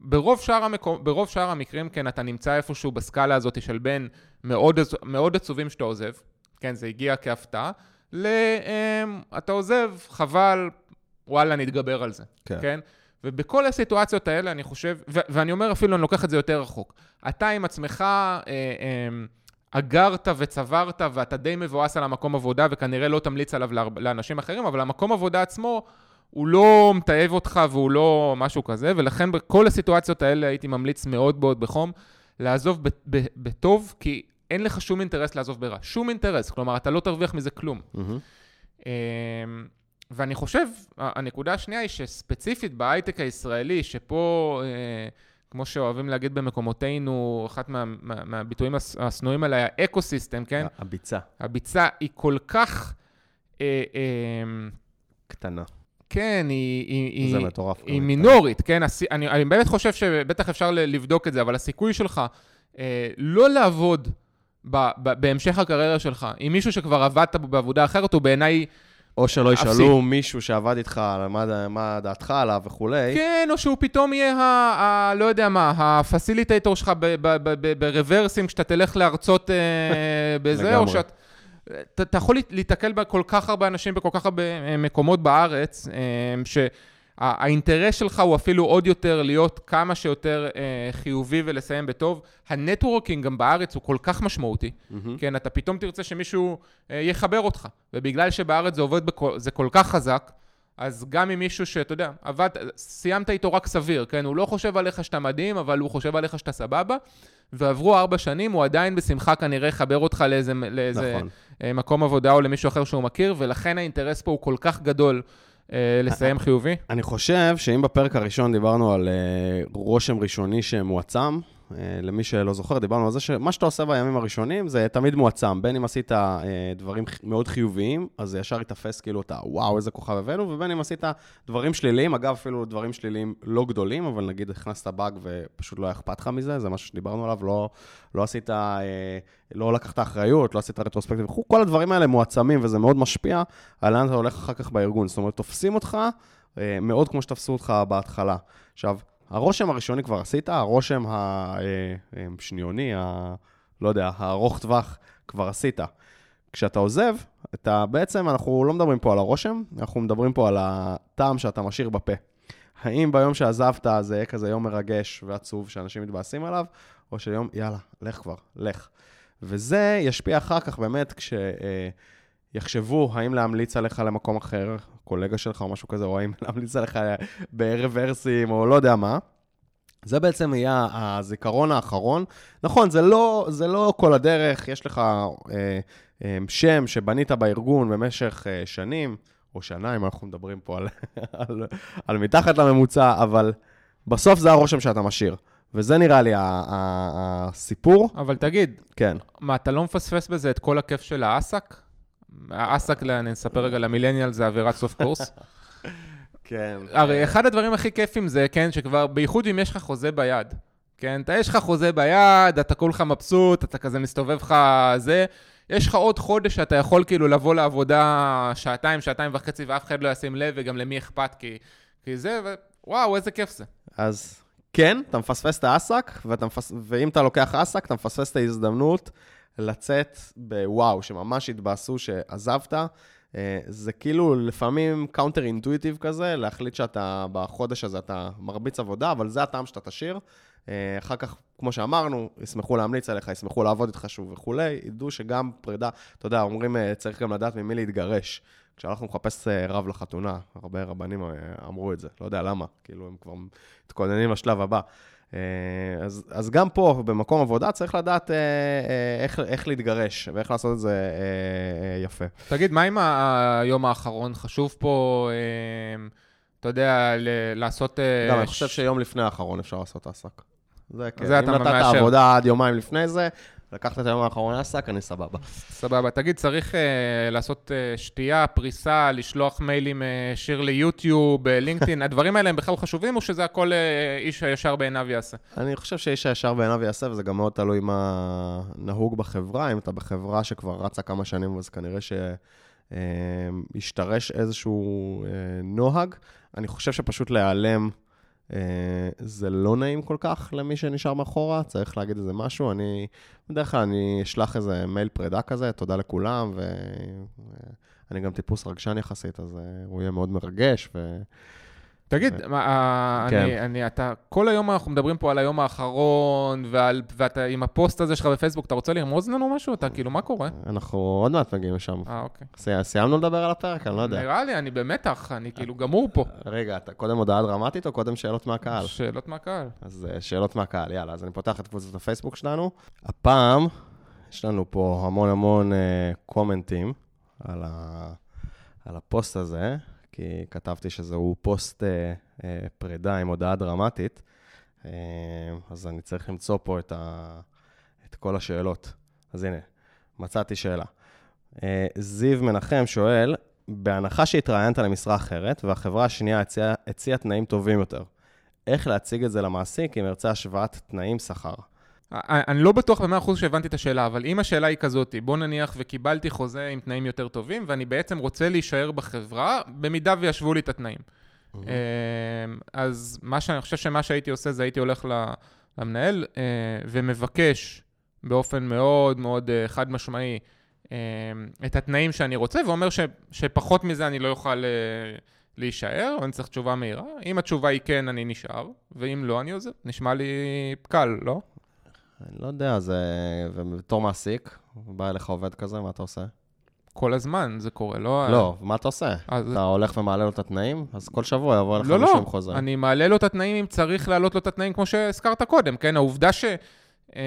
ברוב שאר, המקום, ברוב שאר המקרים, כן, אתה נמצא איפשהו בסקאלה הזאת של בין מאוד, מאוד עצובים שאתה עוזב, כן, זה הגיע כהפתעה, ל... אמ, אתה עוזב, חבל, וואלה, נתגבר על זה, כן. כן? ובכל הסיטואציות האלה, אני חושב, ו- ואני אומר אפילו, אני לוקח את זה יותר רחוק. אתה עם עצמך אה, אה, אגרת וצברת, ואתה די מבואס על המקום עבודה, וכנראה לא תמליץ עליו להר- לאנשים אחרים, אבל המקום עבודה עצמו, הוא לא מתעב אותך והוא לא משהו כזה, ולכן בכל הסיטואציות האלה הייתי ממליץ מאוד מאוד בחום לעזוב ב- ב- בטוב, כי אין לך שום אינטרס לעזוב ברע. שום אינטרס, כלומר, אתה לא תרוויח מזה כלום. מהמם. אמ, ואני חושב, הנקודה השנייה היא שספציפית בהייטק הישראלי, שפה, אה, כמו שאוהבים להגיד במקומותינו, אחת מה, מה, מהביטויים הס- השנואים עליי, ה ecosystem, כן? הביצה. הביצה היא כל כך, אה, אה, קטנה. כן, היא... היא היא- מטורף. היא גם. מינורית, כן? הסי- אני, אני באמת חושב שבטח אפשר לבדוק את זה, אבל הסיכוי שלך אה, לא לעבוד ב- ב- בהמשך הקריירה שלך, עם מישהו שכבר עבדת בו בעבודה אחרת, הוא בעיניי או שלא אפסי. ישאלו מישהו שעבד איתך על מה, מה דעתך עליו וכולי. כן, או שהוא פתאום יהיה ה... ה לא יודע מה, הפסיליטייטור שלך ברוורסים, כשאתה תלך להרצות אה, (laughs) בזה, או. שאת... אתה, יכול להיתקל בכל כך הרבה אנשים בכל כך הרבה אה, מקומות בארץ, אה, שהאינטרס שלך הוא אפילו עוד יותר להיות כמה שיותר אה, חיובי ולסיים בטוב. ה networking גם בארץ הוא כל כך משמעותי. מהמם. כן, אתה פתאום תרצה שמישהו אה, יחבר אותך, ובגלל שבארץ זה עובד, בכל, זה כל כך חזק, אז גם עם מישהו שאתה יודע, עבד, סיימת איתו רק סביר, כן? הוא לא חושב עליך שאתה מדהים, אבל הוא חושב עליך שאתה סבבה, ועברו ארבע שנים, הוא עדיין בשמחה כנראה יחבר אותך לאיזה, לאיזה נכון. אה, מקום עבודה או למישהו אחר שהוא מכיר, ולכן האינטרס פה הוא כל כך גדול לסיים חיובי. אני חושב שאם בפרק הראשון דיברנו על uh, רושם ראשוני שמועצם, למי שלא זוכר, דיברנו על זה שמה שאתה עושה בימים הראשונים זה תמיד מועצם. בין אם עשית uh, דברים מאוד חיוביים, אז זה ישר ייתפס כאילו אתה, וואו, איזה כוכב הבאנו, ובין אם עשית דברים שליליים, אגב, אפילו דברים שליליים לא גדולים, אבל נגיד הכנסת באג ופשוט לא היה אכפת לך מזה, זה משהו שדיברנו עליו, לא, לא עשית, uh, לא לקחת אחריות, לא עשית רטרוספקטיב וכו', כל הדברים האלה מועצמים, וזה מאוד משפיע על לאן אתה הולך אחר כך בארגון. זאת אומרת, תופסים אותך אה, מאוד כמו שתפסו אותך בהתחלה. עכשיו, הרושם הראשוני כבר עשית, הרושם השניוני, ה... לא יודע, הארוך טווח, כבר עשית. כשאתה עוזב, אתה בעצם, אנחנו לא מדברים פה על הרושם, אנחנו מדברים פה על הטעם שאתה משאיר בפה. האם ביום שעזבת זה יהיה כזה יום מרגש ועצוב שאנשים מתבאסים עליו, או שיום, יאללה, לך כבר, לך. וזה ישפיע אחר כך באמת כש... אה, יחשבו האם להמליץ עליך למקום אחר, קולגה שלך או משהו כזה, או האם (laughs) להמליץ עליך בערב ורסים, או לא יודע מה. זה בעצם יהיה הזיכרון האחרון. נכון, זה לא, זה לא כל הדרך, יש לך אה, אה, שם שבנית בארגון במשך אה, שנים, או שנה, אם אנחנו מדברים פה על, (laughs) על, על מתחת לממוצע, אבל בסוף זה הרושם שאתה משאיר. וזה נראה לי הסיפור. אבל תגיד, כן. מה, אתה לא מפספס בזה את כל הכיף של האסק? האסק, אני אספר רגע למיליניאל, זה אווירת סוף קורס. (laughs) כן. הרי אחד הדברים הכי כיפים זה, כן, שכבר, בייחוד אם יש לך חוזה ביד. כן, אתה, יש לך חוזה ביד, אתה כולך מבסוט, אתה כזה מסתובב לך זה. יש לך עוד חודש שאתה יכול כאילו לבוא לעבודה שעתיים, שעתיים וחצי, ואף אחד לא ישים לב, וגם למי אכפת, כי, כי זה, ו... וואו, איזה כיף זה. אז כן, אתה מפספס את ה ask, ואתה מפס... ואם אתה לוקח ask, אתה מפספס את ההזדמנות לצאת בוואו, שממש התבאסו שעזבת. אה, זה כאילו לפעמים counterintuitive כזה, להחליט שאתה בחודש הזה אתה מרביץ עבודה, אבל זה הטעם שאתה תשאיר. אה, אחר כך, כמו שאמרנו, ישמחו להמליץ עליך, ישמחו לעבוד איתך שוב וכולי, ידעו שגם פרידה, אתה יודע, אומרים, אה, צריך גם לדעת ממי להתגרש. כשהלכנו לחפש רב לחתונה, הרבה רבנים אמרו את זה, לא יודע למה, כאילו הם כבר מתכוננים לשלב הבא. אה, אז, אז גם פה, במקום עבודה, צריך לדעת אה, אה, איך, איך להתגרש ואיך לעשות את זה אה, אה, יפה. תגיד, מה עם היום האחרון? חשוב פה, אה, אתה יודע, ל- לעשות... גם אני חושב ש- שיום לפני האחרון אפשר לעשות עסק. זה כן. זה אם נתת מאשר. עבודה עד יומיים לפני זה, לקחת את היום האחרון עסק, אני סבבה. סבבה. תגיד, צריך אה, לעשות אה, שתייה, פריסה, לשלוח מיילים, אה, שיר ליוטיוב, לינקדאין, (laughs) הדברים האלה הם בכלל חשובים, או שזה הכל אה, איש הישר בעיניו יעשה? אני חושב שאיש הישר בעיניו יעשה, וזה גם מאוד תלוי מה נהוג בחברה. אם אתה בחברה שכבר רצה כמה שנים, אז כנראה שישתרש איזשהו אה, נוהג. אני חושב שפשוט להיעלם זה לא נעים כל כך למי שנשאר מאחורה, צריך להגיד איזה משהו. אני, בדרך כלל אני אשלח איזה מייל פרידה כזה, תודה לכולם, ואני גם טיפוס רגשן יחסית, אז אה, הוא יהיה מאוד מרגש, ו... תגיד, מה, אה, כן. אני, אני, אתה, כל היום אנחנו מדברים פה על היום האחרון, ועל, ואתה עם הפוסט הזה שלך בפייסבוק, אתה רוצה לרמוז לנו משהו? אתה כאילו, מה קורה? אנחנו עוד מעט מגיעים לשם. אה, אוקיי. סי- סיימנו לדבר על הפרק? אני לא יודע. נראה לי, אני במתח, אני כאילו גמור פה. רגע, אתה קודם הודעה דרמטית או קודם שאלות מהקהל? שאלות מהקהל. אז אה, שאלות מהקהל, יאללה, אז אני פותח את קבוצת הפייסבוק שלנו. הפעם יש לנו פה המון המון אה, קומנטים על, ה, על הפוסט הזה, כי כתבתי שזהו פוסט אה, אה, פרידה עם הודעה דרמטית, אה, אז אני צריך למצוא פה את, ה, את כל השאלות. אז הנה, מצאתי שאלה. אה, זיו מנחם שואל, בהנחה שהתראיינת למשרה אחרת, והחברה השנייה הציעה הציעה תנאים טובים יותר, איך להציג את זה למעסיק אם ירצה השוואת תנאים שכר? אני לא בטוח במאה אחוז שהבנתי את השאלה, אבל אם השאלה היא כזאת, בוא נניח וקיבלתי חוזה עם תנאים יותר טובים, ואני בעצם רוצה להישאר בחברה, במידה וישבו לי את התנאים. אמ, אז מה שאני חושב שמה שהייתי עושה זה הייתי הולך למנהל אה, ומבקש באופן מאוד מאוד אה, חד משמעי אה, את התנאים שאני רוצה, ואומר ש, שפחות מזה אני לא אוכל להישאר, או אני צריך תשובה מהירה. אם התשובה היא כן, אני נשאר, ואם לא, אני עוזב. נשמע לי קל, לא? אני לא יודע, זה... ובתור מעסיק, בא אליך עובד כזה, מה אתה עושה? כל הזמן זה קורה, לא... לא, מה אתה עושה? אז... אתה הולך ומעלה לו את התנאים? אז כל שבוע יבוא לך לא, מישהו לא. עם חוזה. לא, לא, אני מעלה לו את התנאים אם צריך להעלות לו את התנאים כמו שהזכרת קודם, כן? העובדה ש... אה,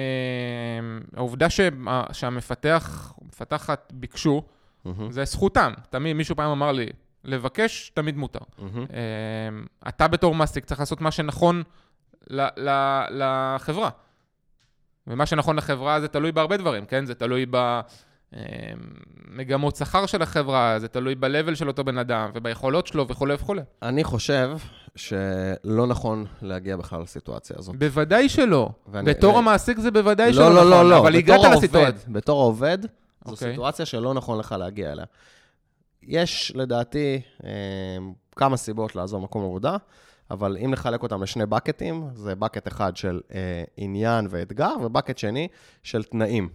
העובדה ש... שהמפתח, המפתחת ביקשו, mm-hmm. זה זכותם. תמיד מישהו פעם אמר לי, לבקש תמיד מותר. Mm-hmm. אתה בתור מעסיק צריך לעשות מה שנכון ל- ל- לחברה. ומה שנכון לחברה זה תלוי בהרבה דברים, כן? זה תלוי ב... מגמות שכר של החברה, זה תלוי ב-level של אותו בן אדם וביכולות שלו וכולי וכולי. אני חושב שלא נכון להגיע בכלל לסיטואציה הזאת. בוודאי שלא. ואני, בתור ו... המעסיק זה בוודאי לא, שלא לא, נכון, לא, לא. אבל הגעת לסיטואציה. בתור העובד, זו okay. אוקיי. סיטואציה שלא נכון לך להגיע אליה. יש לדעתי אה, כמה סיבות לעזור מקום עבודה, אבל אם נחלק אותם לשני בקטים, זה בקט אחד של אה, עניין ואתגר, ובקט שני של תנאים.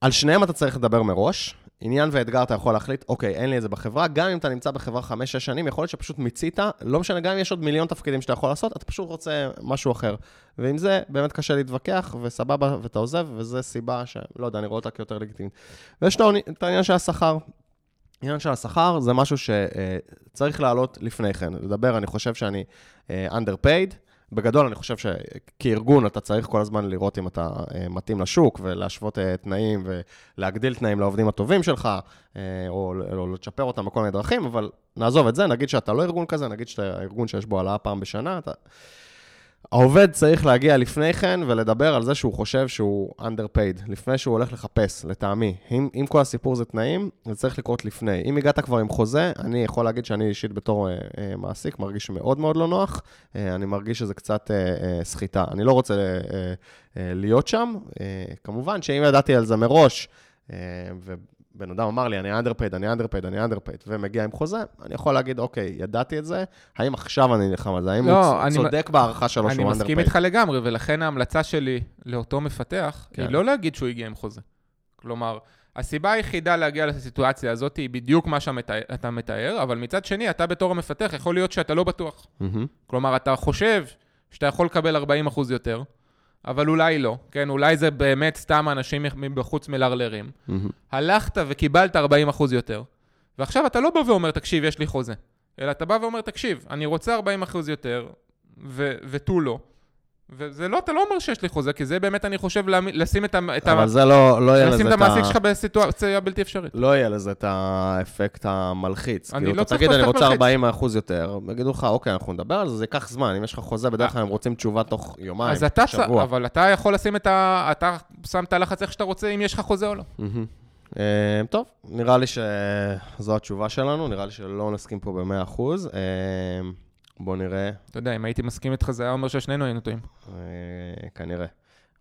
על שניהם אתה צריך לדבר מראש. עניין ואתגר אתה יכול להחליט, אוקיי, אין לי את זה בחברה, גם אם אתה נמצא בחברה 5-6 שנים, יכול להיות שפשוט מיצית, לא משנה, גם אם יש עוד מיליון תפקידים שאתה יכול לעשות, אתה פשוט רוצה משהו אחר. ועם זה באמת קשה להתווכח, וסבבה, ואתה עוזב, וזו סיבה שלא יודע, אני רואה אותה כיותר לגיטימית. ויש את העניין של השכר. העניין של השכר זה משהו שצריך לעלות לפני כן. לדבר, אני חושב שאני אה, underpaid, בגדול, אני חושב שכארגון אתה צריך כל הזמן לראות אם אתה אה, מתאים לשוק ולהשוות אה, תנאים ולהגדיל תנאים לעובדים הטובים שלך, אה, או, או לצ'פר אותם בכל מיני דרכים, אבל נעזוב את זה, נגיד שאתה לא ארגון כזה, נגיד שאתה ארגון שיש בו העלאה פעם בשנה, אתה... העובד צריך להגיע לפני כן ולדבר על זה שהוא חושב שהוא underpaid, לפני שהוא הולך לחפש, לטעמי. אם, אם כל הסיפור זה תנאים, זה צריך לקרות לפני. אם הגעת כבר עם חוזה, אני יכול להגיד שאני אישית בתור אה, אה, מעסיק מרגיש מאוד מאוד לא נוח. אה, אני מרגיש שזה קצת אה, אה, סחיטה. אני לא רוצה אה, אה, להיות שם. אה, כמובן שאם ידעתי על זה מראש, אה, בן אדם אמר לי, אני underpaid, אני underpaid, אני underpaid, ומגיע עם חוזה, אני יכול להגיד, אוקיי, ידעתי את זה, האם עכשיו אני נלחם על זה? האם לא, הוא צודק בהערכה שלו שהוא underpaid? אני מסכים איתך לגמרי, ולכן ההמלצה שלי לאותו מפתח, כן. היא לא להגיד שהוא הגיע עם חוזה. כלומר, הסיבה היחידה להגיע לסיטואציה הזאת היא בדיוק מה שאתה מתאר, אבל מצד שני, אתה בתור המפתח, יכול להיות שאתה לא בטוח. Mm-hmm. כלומר, אתה חושב שאתה יכול לקבל 40% יותר, אבל אולי לא, כן? אולי זה באמת סתם אנשים מבחוץ מלרלרים. Mm-hmm. הלכת וקיבלת 40% יותר, ועכשיו אתה לא בא ואומר, תקשיב, יש לי חוזה. אלא אתה בא ואומר, תקשיב, אני רוצה 40% יותר, ותו לא. וזה לא, אתה לא אומר שיש לי חוזה, כי זה באמת, אני חושב, לשים את ה... אבל זה לא, לא יהיה לזה את ה... לשים את המעסיק שלך בסיטואציה בלתי אפשרית. לא יהיה לזה את האפקט המלחיץ. אני כאילו, לא צריך תגיד, אני רוצה 40 אחוז יותר, יגידו לך, אוקיי, אנחנו נדבר על זה, זה ייקח זמן. אם יש לך חוזה, בדרך כלל הם רוצים תשובה תוך יומיים, שבוע. אבל אתה יכול לשים את ה... אתה שם את הלחץ איך שאתה רוצה, אם יש לך חוזה או לא. אה, טוב, נראה לי שזו התשובה שלנו, נראה לי שלא נסכים פה ב-100 אחוז. בוא נראה. אתה יודע, אם הייתי מסכים איתך, זה היה אומר ששנינו היינו טועים. אה, כנראה.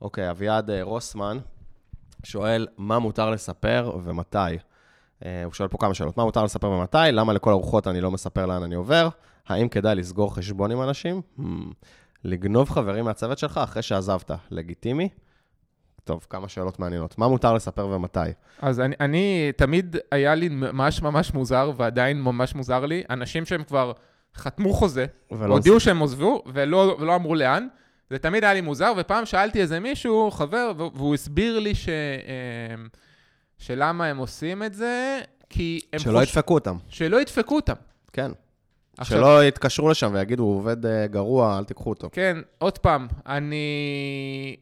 אוקיי, אביעד אה, רוסמן שואל, מה מותר לספר ומתי? אה, הוא שואל פה כמה שאלות. מה מותר לספר ומתי? למה לכל ארוחות אני לא מספר לאן אני עובר? האם כדאי לסגור חשבון עם אנשים? Hmm. לגנוב חברים מהצוות שלך אחרי שעזבת, לגיטימי? טוב, כמה שאלות מעניינות. מה מותר לספר ומתי? אז אני, אני, תמיד היה לי ממש ממש מוזר, ועדיין ממש מוזר לי, אנשים שהם כבר חתמו חוזה, הודיעו שהם עוזבו, ולא, ולא אמרו לאן. זה תמיד היה לי מוזר, ופעם שאלתי איזה מישהו, חבר, והוא הסביר לי ש... אמ, שלמה הם עושים את זה, כי הם שלא חוש... ידפקו אותם. שלא ידפקו אותם. כן. עכשיו... שלא יתקשרו לשם ויגידו, הוא עובד אה, גרוע, אל תיקחו אותו. כן, עוד פעם, אני...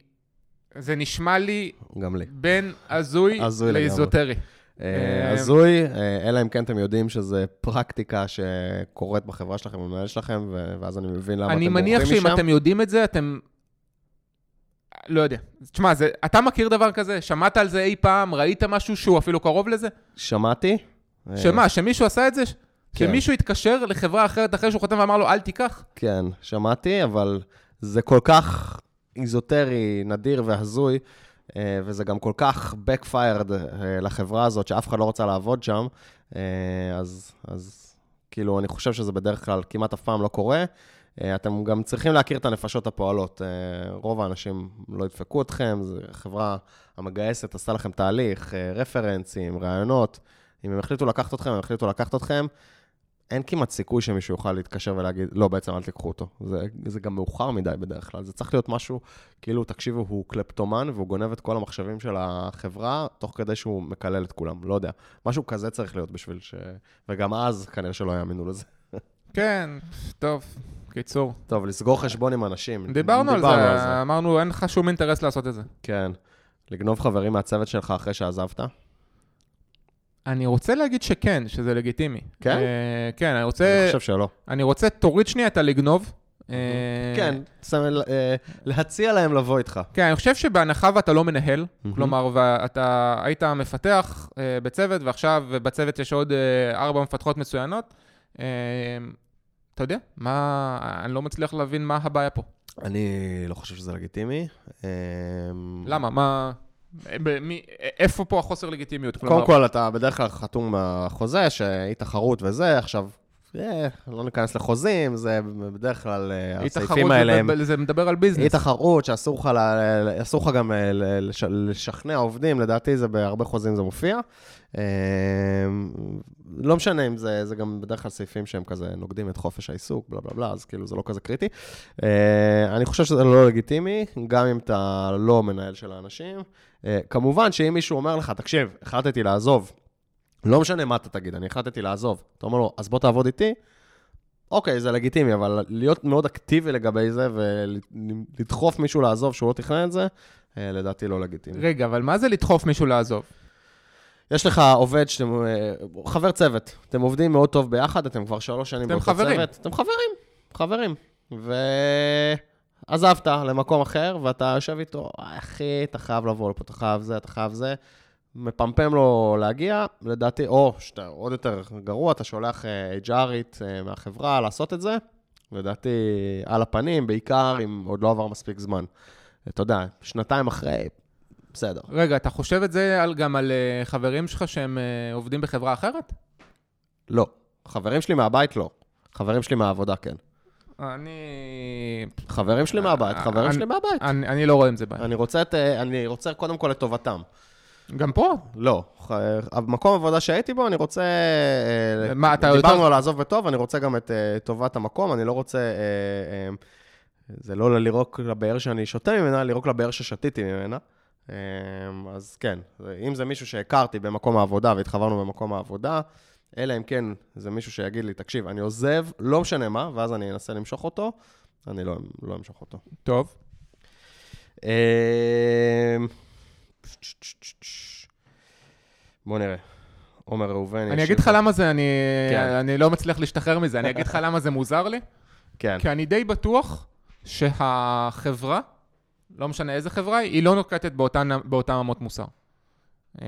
זה נשמע לי... גם לי. בין הזוי לאיזוטרי. אה, הזוי, אה, אלא אם כן אתם יודעים שזו פרקטיקה שקורית בחברה שלכם, במנהל שלכם, ואז אני מבין למה אתם בורחים משם. אני מניח שאם אתם יודעים את זה, אתם... לא יודע. תשמע, זה... אתה מכיר דבר כזה? שמעת על זה אי פעם? ראית משהו שהוא אפילו קרוב לזה? שמעתי. שמה, שמישהו עשה את זה? כן. שמישהו התקשר לחברה אחרת אחרי שהוא חותם ואמר לו, אל תיקח? כן, שמעתי, אבל זה כל כך איזוטרי, נדיר והזוי, אה, וזה גם כל כך backfired אה, לחברה הזאת, שאף אחד לא רוצה לעבוד שם, אה, אז, אז כאילו, אני חושב שזה בדרך כלל כמעט אף פעם לא קורה. אה, אתם גם צריכים להכיר את הנפשות הפועלות. אה, רוב האנשים לא ידפקו אתכם, זו חברה המגייסת עשתה לכם תהליך, אה, רפרנסים, רעיונות. אם הם החליטו לקחת אתכם, הם החליטו לקחת אתכם. אין כמעט סיכוי שמישהו יוכל להתקשר ולהגיד, לא, בעצם אל תיקחו אותו. זה, זה גם מאוחר מדי בדרך כלל. זה צריך להיות משהו, כאילו, תקשיבו, הוא קלפטומן והוא גונב את כל המחשבים של החברה, תוך כדי שהוא מקלל את כולם, לא יודע. משהו כזה צריך להיות בשביל ש... וגם אז כנראה שלא יאמינו לזה. כן, טוב, קיצור. טוב, לסגור חשבון עם אנשים. דיברנו על זה, אמרנו, אין לך שום אינטרס לעשות את זה. כן. לגנוב חברים מהצוות שלך אחרי שעזבת? אני רוצה להגיד שכן, שזה לגיטימי. כן? אה, כן, אני רוצה... אני חושב שלא. אני רוצה, תוריד שנייה את הלגנוב. אה, (laughs) כן, אה, להציע להם לבוא איתך. כן, אני חושב שבהנחה ואתה לא מנהל. כלומר, ואתה היית מפתח בצוות, ועכשיו בצוות יש עוד ארבע מפתחות מצוינות, אתה יודע, מה, אני לא מצליח להבין מה הבעיה פה. אני לא חושב שזה לגיטימי. למה? מה... ב- מי- איפה פה החוסר לגיטימיות? קודם כל, אתה בדרך כלל חתום בחוזה, שאי תחרות וזה, עכשיו, לא ניכנס לחוזים, זה בדרך כלל, אה, הסעיפים האלה הם... זה מדבר על ביזנס. אי תחרות, שאסור לך, אסור גם אה, לשכנע עובדים, לדעתי זה בהרבה חוזים זה מופיע. אה, לא משנה אם זה, זה גם בדרך כלל סעיפים שהם כזה נוגדים את חופש העיסוק, בלה בלה בלה, אז כאילו זה לא כזה קריטי. אה, אני חושב שזה לא לגיטימי, גם אם אתה לא מנהל של האנשים. כמובן שאם מישהו אומר לך, תקשיב, החלטתי לעזוב, לא משנה מה אתה תגיד, אני החלטתי לעזוב. אתה אומר לו, אז בוא תעבוד איתי, אוקיי, זה לגיטימי, אבל להיות מאוד אקטיבי לגבי זה ולדחוף מישהו לעזוב שהוא לא תכנן את זה, אה, לדעתי לא לגיטימי. רגע, אבל מה זה לדחוף מישהו לעזוב? יש לך עובד שאתם, אה, חבר צוות, אתם עובדים מאוד טוב ביחד, אתם כבר שלוש שנים באותו חברים. צוות. אתם חברים, חברים. ועזבת למקום אחר, ואתה יושב איתו, "אה, אחי, אתה חייב לבוא לפה, אתה חייב זה, אתה חייב זה. מפמפם לו להגיע, לדעתי, או שאתה עוד יותר גרוע, אתה שולח אה, HRית אה, מהחברה לעשות את זה, לדעתי על הפנים, בעיקר אם עוד לא עבר מספיק זמן. אתה יודע, שנתיים אחרי, בסדר. רגע, אתה חושב את זה על, גם על אה, חברים שלך שהם עובדים בחברה אחרת? לא. חברים שלי מהבית, לא. חברים שלי מהעבודה, כן. אני... חברים שלי מהבית, חברים שלי מהבית. אני, אני לא רואה עם זה בעיה. אני רוצה, את, אני רוצה קודם כל את טובתם. גם פה? לא. המקום עבודה שהייתי בו, אני רוצה... אה, מה, אתה דיברנו יותר- על לעזוב בטוב, אני רוצה גם את אה, טובת המקום, אני לא רוצה... אה, זה לא לירוק לבאר שאני שותה ממנה, לירוק לבאר ששתיתי ממנה. אז כן, אם זה מישהו שהכרתי במקום העבודה והתחברנו במקום העבודה, אלא אם כן זה מישהו שיגיד לי, תקשיב, אני עוזב, לא משנה מה, ואז אני אנסה למשוך אותו, אני לא, לא אמשוך אותו. טוב. בוא נראה. עומר ראובני. אני אגיד לך למה זה, אני, כן. אני לא מצליח להשתחרר מזה, אני אגיד לך למה זה מוזר לי. כן. כי אני די בטוח שהחברה, לא משנה איזה חברה היא, לא נוקטת באותן, באותן אמות מוסר. אה,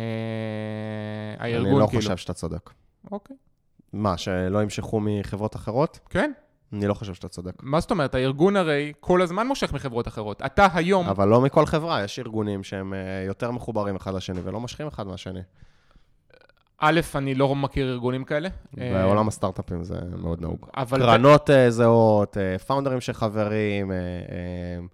הארגון, אני לא כאילו. חושב שאתה צודק. אוקיי. מה, שלא ימשכו מחברות אחרות? כן, אני לא חושב שאתה צודק. מה זאת אומרת? הארגון הרי כל הזמן מושך מחברות אחרות. אתה היום, אבל לא מכל חברה, יש ארגונים שהם אה, יותר מחוברים אחד לשני ולא מושכים אחד מהשני. א', אני לא מכיר ארגונים כאלה. אה, בעולם הסטארט-אפים זה מאוד נהוג. קרנות אה, זהות, פאונדרים שחברים, אה, אה,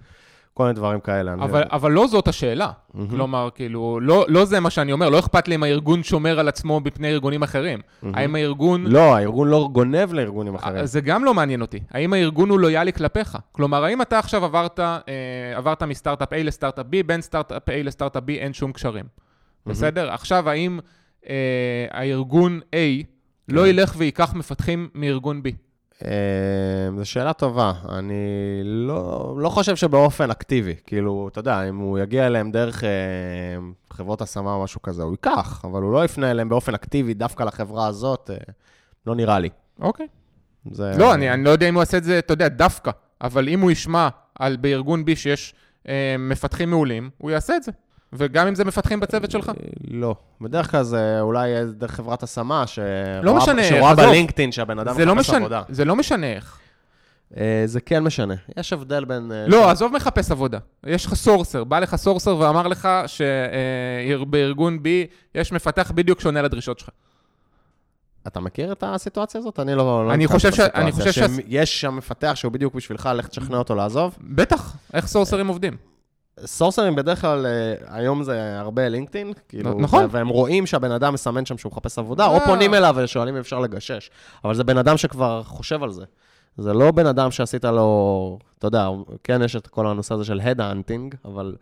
כל מיני דברים כאלה. אני- אבל, אבל לא זאת השאלה. מהמם. כלומר, כאילו, לא, לא זה מה שאני אומר, לא אכפת לי אם הארגון שומר על עצמו בפני ארגונים אחרים. מהמם. האם הארגון... לא, הארגון לא גונב לארגונים אחרים. זה גם לא מעניין אותי. האם הארגון הוא לויאלי כלפיך? כלומר, האם אתה עכשיו עברת, אה, עברת מסטארט-אפ A לסטארט-אפ B, בין סטארט-אפ A לסטארט-אפ B אין שום קשרים. בסדר? עכשיו, האם אה, הארגון A לא כן. ילך וייקח מפתחים מארגון B? אה, זו שאלה טובה. אני לא, לא חושב שבאופן אקטיבי. כאילו, אתה יודע, אם הוא יגיע אליהם דרך אה, חברות השמה או משהו כזה, הוא ייקח, אבל הוא לא יפנה אליהם באופן אקטיבי דווקא לחברה הזאת, אה, לא נראה לי. אוקיי. זה... לא, אני, אני לא יודע אם הוא יעשה את זה, אתה יודע, דווקא, אבל אם הוא ישמע על בארגון B שיש אה, מפתחים מעולים, הוא יעשה את זה. וגם אם זה מפתחים בצוות שלך. אה, לא. בדרך כלל זה אולי דרך חברת השמה, שרואה, לא משנה, שרואה עזוב. בלינקדאין שהבן אדם לא, מחפש משנה, עבודה. זה לא משנה איך. אה, זה כן משנה. יש הבדל בין... אה, לא, עזוב מחפש עבודה. יש לך סורסר, בא לך סורסר ואמר לך שבארגון B יש מפתח בדיוק שונה לדרישות שלך. אתה מכיר את הסיטואציה הזאת? אני לא... לא אני חושב ש- אני חושב ש- שיש שם מפתח שהוא בדיוק בשבילך, לך תשכנע אותו לעזוב. בטח, איך סורסרים עובדים? סורסרים בדרך כלל, אה, היום זה הרבה LinkedIn, כאילו, נכון. והם רואים שהבן אדם מסמן שם שהוא מחפש עבודה, או אה. פונים אליו ושואלים אם אפשר לגשש. אבל זה בן אדם שכבר חושב על זה. זה לא בן אדם שעשית לו, אתה יודע, כן יש את כל הנושא הזה של head-hunting, אבל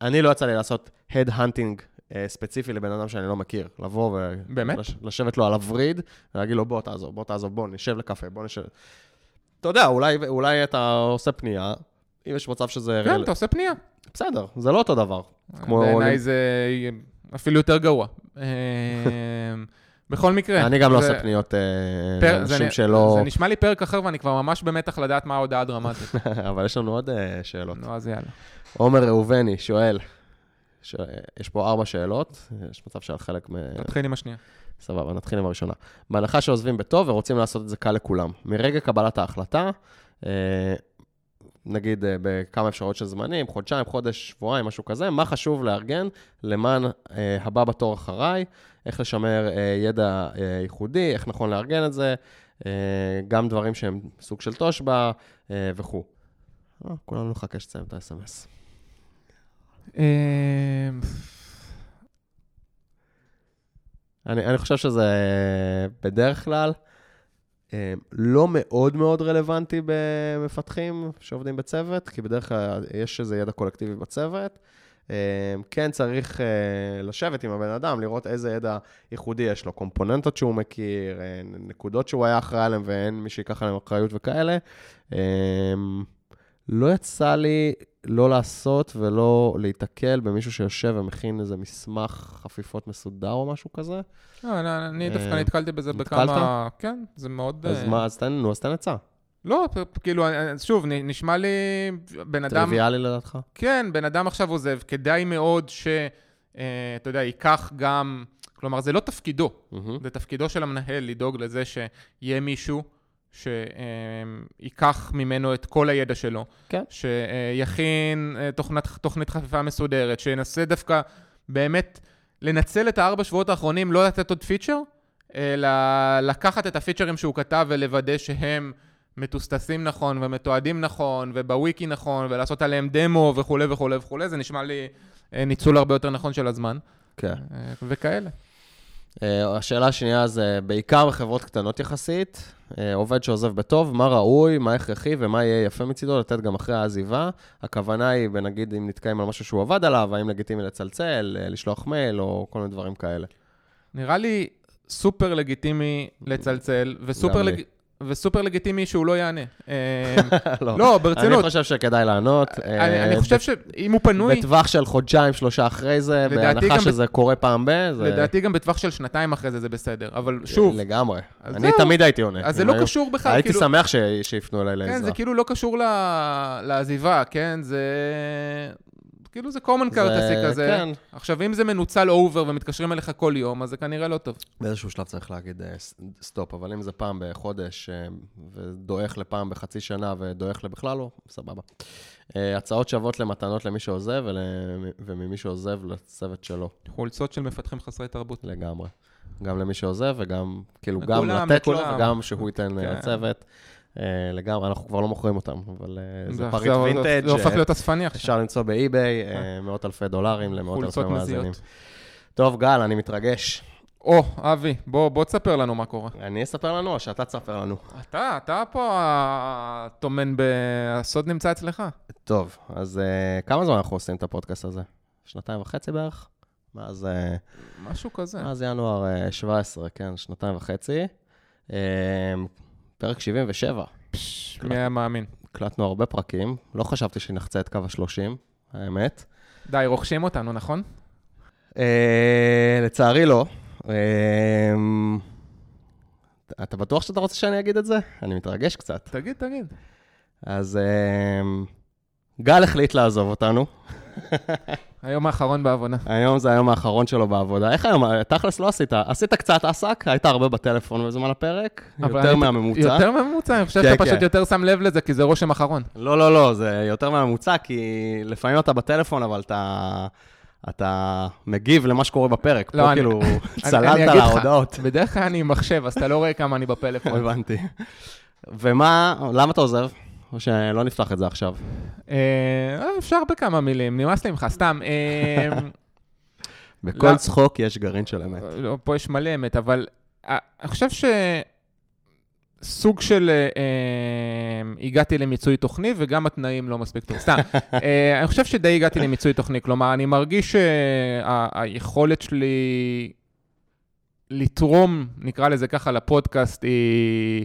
אני לא יצא לי לעשות head-hunting ספציפי לבן אדם שאני לא מכיר. לבוא באמת? ולשבת לו על הווריד, ולהגיד לו, בוא תעזוב, בוא תעזוב, בוא נשב לקפה, בוא נשב. אתה יודע, אולי, אולי אתה עושה פנייה, אם יש מצב שזה... כן, אתה עושה פנייה. בסדר, זה לא אותו דבר. בעיניי זה אפילו יותר גרוע. אה, בכל מקרה. אני גם לא עושה פניות אה, לאנשים שלא... זה נשמע לי פרק אחר ואני כבר ממש במתח לדעת מה ההודעה הדרמטית. (laughs) אבל יש לנו עוד אה, שאלות. נו, אז יאללה. עומר ראובני שואל, יש פה ארבע שאלות, יש מצב שעל חלק מ... נתחיל עם השנייה. סבבה, נתחיל עם הראשונה. בהנחה שעוזבים בטוב ורוצים לעשות את זה קל לכולם. מרגע קבלת ההחלטה, נגיד אה, בכמה אפשרויות של זמנים, חודשיים, חודש, שבועיים, משהו כזה, מה חשוב לארגן למען אה, הבא בתור אחריי, איך לשמר אה, ידע אה, ייחודי, איך נכון לארגן את זה, אה, גם דברים שהם סוג של תושבע אה, וכו'. אה, כולנו נחכה שתסיים את ה-SMS. אה, אני, אני חושב שזה אה, בדרך כלל לא מאוד מאוד רלוונטי במפתחים שעובדים בצוות, כי בדרך כלל יש איזה ידע קולקטיבי בצוות. אה, כן צריך אה, לשבת עם הבן אדם, לראות איזה ידע ייחודי יש לו, קומפוננטות שהוא מכיר, אה, נקודות שהוא היה אחראי עליהן ואין מי שיקח עליהן אחריות וכאלה. אה, לא יצא לי לא לעשות ולא להיתקל במישהו שיושב ומכין איזה מסמך חפיפות מסודר או משהו כזה. לא, אני- אני דווקא אה, נתקלתי בזה נתקלת? בכמה... כן, זה מאוד... אז אה, מה, אז תן, נו, אז תן עצה. לא, כאילו, אה, שוב, נשמע לי בן אדם... טריוויאלי לדעתך? כן, בן אדם עכשיו עוזב, כדאי מאוד ש... אה, אתה יודע, ייקח גם... כלומר, זה לא תפקידו. זה תפקידו של המנהל לדאוג לזה שיהיה מישהו שייקח ממנו את כל הידע שלו. כן. שיכין אה, תוכנת, תוכנית חפיפה מסודרת, שינסה דווקא באמת לנצל את הארבע שבועות האחרונים, לא לתת עוד פיצ'ר, אלא לקחת את הפיצ'רים שהוא כתב ולוודא שהם מטוסטסים נכון ומתועדים נכון ובוויקי נכון ולעשות עליהם דמו וכולי וכולי וכולי, זה נשמע לי אה, ניצול הרבה יותר נכון של הזמן כן. אה, וכאלה. אה, השאלה השנייה זה, בעיקר בחברות קטנות יחסית, אה, עובד שעוזב בטוב, מה ראוי, מה הכרחי ומה יהיה יפה מצידו לתת גם אחרי העזיבה. הכוונה היא, נגיד, אם נתקעים על משהו שהוא עבד עליו, האם לגיטימי לצלצל, אה, לשלוח מייל או כל מיני דברים כאלה. נראה לי סופר לגיטימי לצלצל וסופר, גם לי. לג... וסופר לגיטימי שהוא לא יענה. (laughs) אה, לא, לא, אני ברצינות. חושב שכדאי לענות. אני, אה, אני חושב שאם הוא פנוי, בטווח של חודשיים, שלושה אחרי זה, בהנחה שזה קורה פעם ב... לדעתי גם בטווח של שנתיים אחרי זה זה בסדר. אבל שוב, לגמרי. אני. תמיד הייתי עונה. אז זה לא קשור בכלל, הייתי כאילו... שמח שיפנו אליי לעזרה. כן, זה כאילו לא קשור לעזיבה, כן? זה... כאילו זה common courtesy כזה. כן. עכשיו, אם זה מנוצל over ומתקשרים אליך כל יום, אז זה כנראה לא טוב. באיזשהו שלב צריך להגיד אה, סטופ, אבל אם זה פעם בחודש, אה, ודועך לפעם בחצי שנה ודועך לבכלל לא, סבבה. אה, הצעות שוות למתנות למי שעוזב ול- וממי שעוזב לצוות שלו, חולצות של מפתחים חסרי תרבות. לגמרי. גם למי שעוזב וגם, כאילו, גם לכולם, לתת לו. וגם שהוא ייתן כן. לצוות. אה, לגמרי, אנחנו כבר לא מוכרים אותם, אבל אה, זה פריט וינטג'. זה הופך אה, להיות אספני עכשיו. אפשר למצוא באי-ביי מאות אלפי דולרים למאות אלפי מאזינים. טוב, גל, אני מתרגש. או, אבי, בוא, בוא תספר לנו מה קורה. אני אספר לנו או שאתה תספר לנו? אתה, אתה פה הטומן ב... הסוד נמצא אצלך. טוב, אז uh, כמה זמן אנחנו עושים את הפודקאסט הזה? שנתיים וחצי בערך? מאז, משהו כזה. מאז ינואר uh, 17, כן, שנתיים וחצי. Uh, פרק 77, פש, מי היה מאמין? הקלטנו הרבה פרקים, לא חשבתי שנחצה את קו ה-30, האמת. די, רוכשים אותנו, נכון? Uh, לצערי לא. Uh, אתה בטוח שאתה רוצה שאני אגיד את זה? אני מתרגש קצת. תגיד, תגיד. אז uh, גל החליט לעזוב אותנו. היום האחרון בעבודה. היום זה היום האחרון שלו בעבודה. איך היום? תכלס לא עשית. עשית קצת עסק, היית הרבה בטלפון בזמן הפרק, יותר מהממוצע. יותר מהממוצע, אני חושב כן, שאתה פשוט כן. יותר שם לב לזה, כי זה רושם אחרון. לא, לא, לא, זה יותר מהממוצע, כי לפעמים אתה בטלפון, אבל אתה... אתה מגיב למה שקורה בפרק. לא, פה אני- כאילו צללת על ההודעות. בדרך כלל אני עם מחשב, אז אתה לא רואה כמה אני בפלאפון. הבנתי. ומה, למה אתה עוזב? או שלא נפתח את זה עכשיו? אה, אפשר בכמה מילים, נמאס לי ממך, סתם. אה, (laughs) בכל לא. צחוק יש גרעין של אמת. לא, פה יש מלא אמת, אבל אה, אני חושב שסוג של אה, אה, הגעתי למיצוי תוכני וגם התנאים לא מספיק טוב. סתם, (laughs) אה, אני חושב שדי הגעתי למיצוי תוכני, כלומר, אני מרגיש שהיכולת שלי לתרום, נקרא לזה ככה, לפודקאסט היא,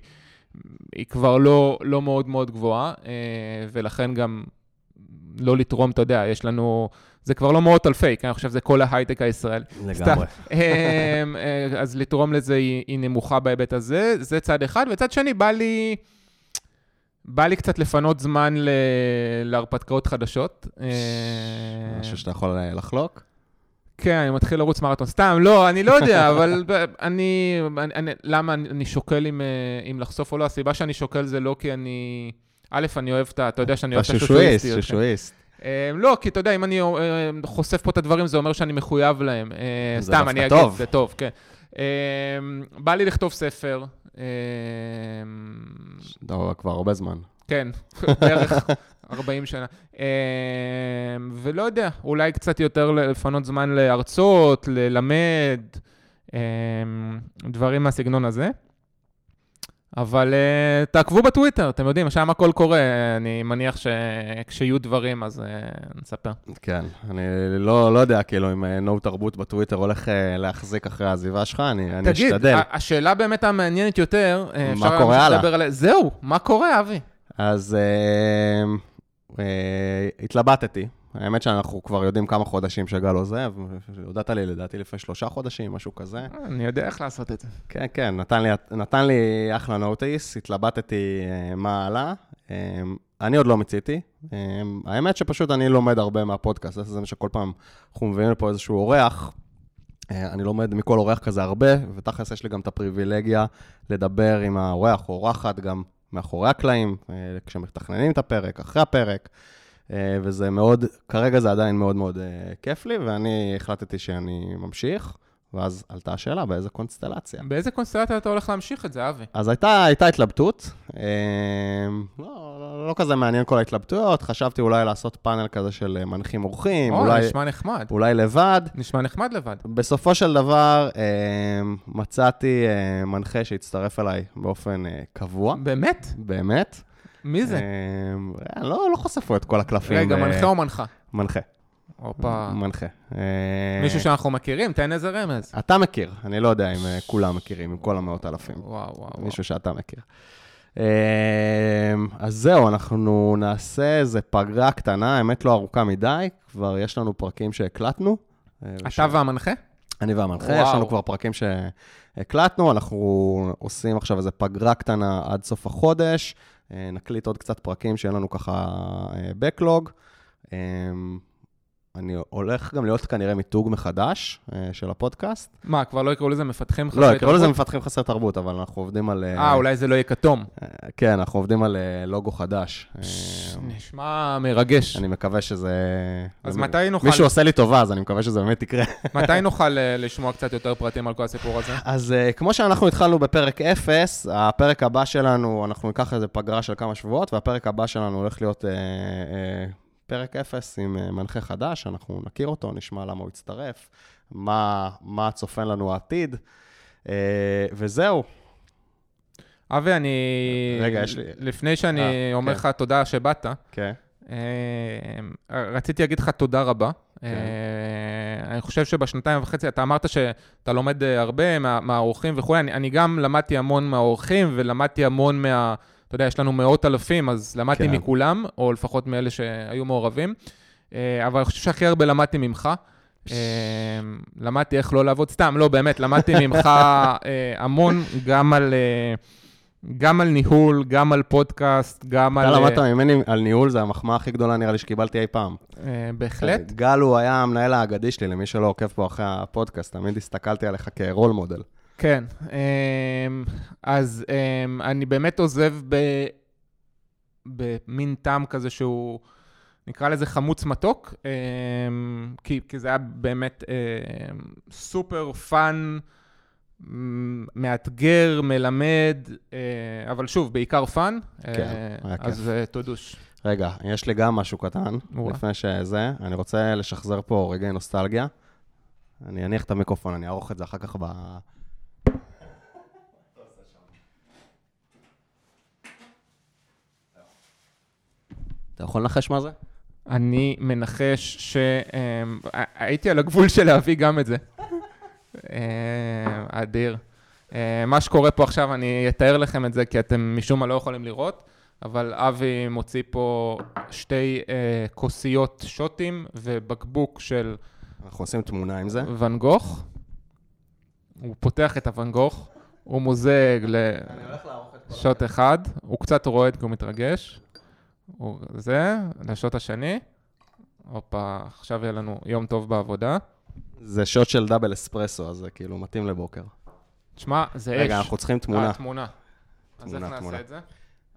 היא כבר לא, לא מאוד מאוד גבוהה, אה, ולכן גם לא לתרום, אתה יודע, יש לנו... זה כבר לא מאות אלפי, כי אני חושב שזה כל ההייטק הישראלי. לגמרי. (laughs) אמ, אה, אז לתרום לזה היא, היא נמוכה בהיבט הזה, זה צד אחד, וצד שני, בא לי, בא לי קצת לפנות זמן ל, להרפתקאות חדשות. אה, משהו שאתה יכול אה, לחלוק? כן, אני מתחיל לרוץ מרתון. סתם, לא, אני לא יודע, (laughs) אבל אני, אני, אני למה אני, שוקל אם, אה, אם לחשוף או לא? הסיבה שאני שוקל זה לא כי אני... א', אני אוהב את ה... אתה יודע שאני אוהב את אתה השושואיסטיות. שושואיסט, כן. שושואיסט. אה, לא, כי אתה יודע, אם אני אה, חושף פה את הדברים, זה אומר שאני מחויב להם. אה, סתם, אני אגיד. זה טוב, כן. אה, בא לי לכתוב ספר. אה, לא, כבר הרבה זמן. כן, (laughs) בערך 40 שנה. אה, ולא יודע, אולי קצת יותר לפנות זמן להרצות, ללמד, אה, דברים מהסגנון הזה. אבל uh, תעקבו בטוויטר, אתם יודעים, שם הכל קורה, אני מניח שכשיהיו דברים אז uh, נספר. כן, אני לא, לא יודע, כאילו, אם אה, נו תרבות בטוויטר הולך אה, להחזיק אחרי העזיבה שלך, אני, אני תגיד, אשתדל. ה- השאלה באמת המעניינת יותר, אה, מה קורה הלאה? זהו, מה קורה, אבי? אז אה, אה, התלבטתי. האמת שאנחנו כבר יודעים כמה חודשים שגל עוזב. הודעת לי, לדעתי, לפני שלושה חודשים, משהו כזה. אני יודע איך לעשות את זה. כן, כן, נתן לי, נתן לי אחלה נוטיס, התלבטתי אה, מה עלה. אה, אני עוד לא מיציתי. אה, האמת שפשוט אני לומד הרבה מהפודקאסט, זה מה שכל פעם אנחנו מביאים לפה איזשהו אורח. אה, אני לומד מכל אורח כזה הרבה, ותכלס יש לי גם את הפריבילגיה לדבר עם האורח או אורחת גם מאחורי הקלעים, אה, כשמתכננים את הפרק, אחרי הפרק, אה, וזה מאוד, כרגע זה עדיין מאוד מאוד אה, כיף לי, ואני החלטתי שאני ממשיך. ואז עלתה השאלה, באיזה קונסטלציה. באיזה קונסטלציה אתה הולך להמשיך את זה, אבי? אז הייתה, הייתה התלבטות. אה, לא, לא, לא כזה מעניין כל ההתלבטויות, חשבתי אולי לעשות פאנל כזה של אה, מנחים אורחים, או, אולי, נשמע נחמד. אולי לבד. נשמע נחמד לבד. בסופו של דבר, אה, מצאתי אה, מנחה שהצטרף אליי באופן אה, קבוע, באמת? באמת. מי זה? אה, לא, לא חושף פה את כל הקלפים. רגע, אה, מנחה או מנחה? מנחה. הופה. מנחה. אה, מישהו שאנחנו מכירים? תן איזה רמז. אתה מכיר, אני לא יודע אם אה, כולם מכירים, עם כל המאות אלפים. וואו, וואו. מישהו שאתה מכיר. אמ, אז זהו, אנחנו נעשה איזה פגרה קטנה, האמת לא ארוכה מדי, כבר יש לנו פרקים שהקלטנו. אה, אתה והמנחה? אני והמנחה. יש לנו כבר פרקים שהקלטנו, אנחנו עושים עכשיו איזה פגרה קטנה עד סוף החודש, אה, נקליט עוד קצת פרקים שיהיה לנו ככה אה, backlog. אני הולך גם להיות כנראה מיתוג מחדש אה, של הפודקאסט. מה, כבר לא יקראו לזה מפתחים חסרי לא, יקראו לזה תרבות? מפתחים חסר תרבות, אבל אנחנו עובדים על... אה, אולי זה לא יהיה כתום. כן, אנחנו עובדים על אה, לוגו חדש. אה, נשמע מרגש. אני מקווה שזה... אז מתי נוכל- מישהו עושה לי טובה, אז אני מקווה שזה באמת יקרה. (laughs) מתי נוכל אה, לשמוע קצת יותר פרטים על כל הסיפור הזה? אז אה, כמו שאנחנו התחלנו בפרק 0, הפרק הבא שלנו, אנחנו ניקח איזה פגרה של כמה שבועות, והפרק הבא שלנו הולך להיות אה, אה, פרק 0 עם אה, מנחה חדש, אנחנו נכיר אותו, נשמע למה הוא הצטרף, מה, מה צופן לנו העתיד, אה, וזהו. אבי, אני... רגע, יש לי- לפני שאני אה, אומר כן. לך תודה שבאת, כן. רציתי להגיד לך תודה רבה. כן. אני חושב שבשנתיים וחצי, אתה אמרת שאתה לומד הרבה מה- מהאורחים וכולי, אני, אני גם למדתי המון מהאורחים ולמדתי המון מה... אתה יודע, יש לנו מאות אלפים, אז למדתי כן. מכולם, או לפחות מאלה שהיו מעורבים. אה, אבל אני חושב שהכי הרבה למדתי ממך. אה, למדתי איך לא לעבוד סתם, לא, באמת, למדתי (laughs) ממך אה, המון, גם על... גם על ניהול, גם על פודקאסט, גם אתה על... למדת ממני על ניהול, זה המחמאה הכי גדולה נראה לי שקיבלתי אי פעם. בהחלט. גל הוא היה המנהל האגדי שלי, למי שלא עוקב פה אחרי הפודקאסט, תמיד הסתכלתי עליך כרול מודל. כן, אמ, אז אמ, אני באמת עוזב ב... במין טעם כזה שהוא, נקרא לזה חמוץ מתוק, אמ, כי, כי זה היה באמת אמ, super fun, מאתגר, מלמד, אה, אבל שוב, בעיקר fun. כן, היה כיף. אז אה, תודוש. רגע, יש לי גם משהו קטן, או-אה. לפני שזה. אני רוצה לשחזר פה רגעי נוסטלגיה. אני אניח את המיקרופון, אני אערוך את זה אחר כך ב... אתה יכול לנחש מה זה? אני מנחש שהייתי על הגבול של להביא גם את זה. אה, אדיר. אה, מה שקורה פה עכשיו, אני אתאר לכם את זה, כי אתם משום מה לא יכולים לראות, אבל אבי מוציא פה שתי אה, כוסיות שוטים ובקבוק של אנחנו עושים תמונה עם זה. ואן גוך. הוא פותח את הוואן גוך, הוא מוזג לשוט אחד, הוא קצת רועד כי הוא מתרגש. הוא זה, לשוט השני. הופה, עכשיו יהיה לנו יום טוב בעבודה. זה שוט של דאבל אספרסו, אז זה כאילו מתאים לבוקר. תשמע, זה אש. רגע, אנחנו צריכים תמונה. אה, תמונה. אז איך תמונה, נעשה תמונה. את זה?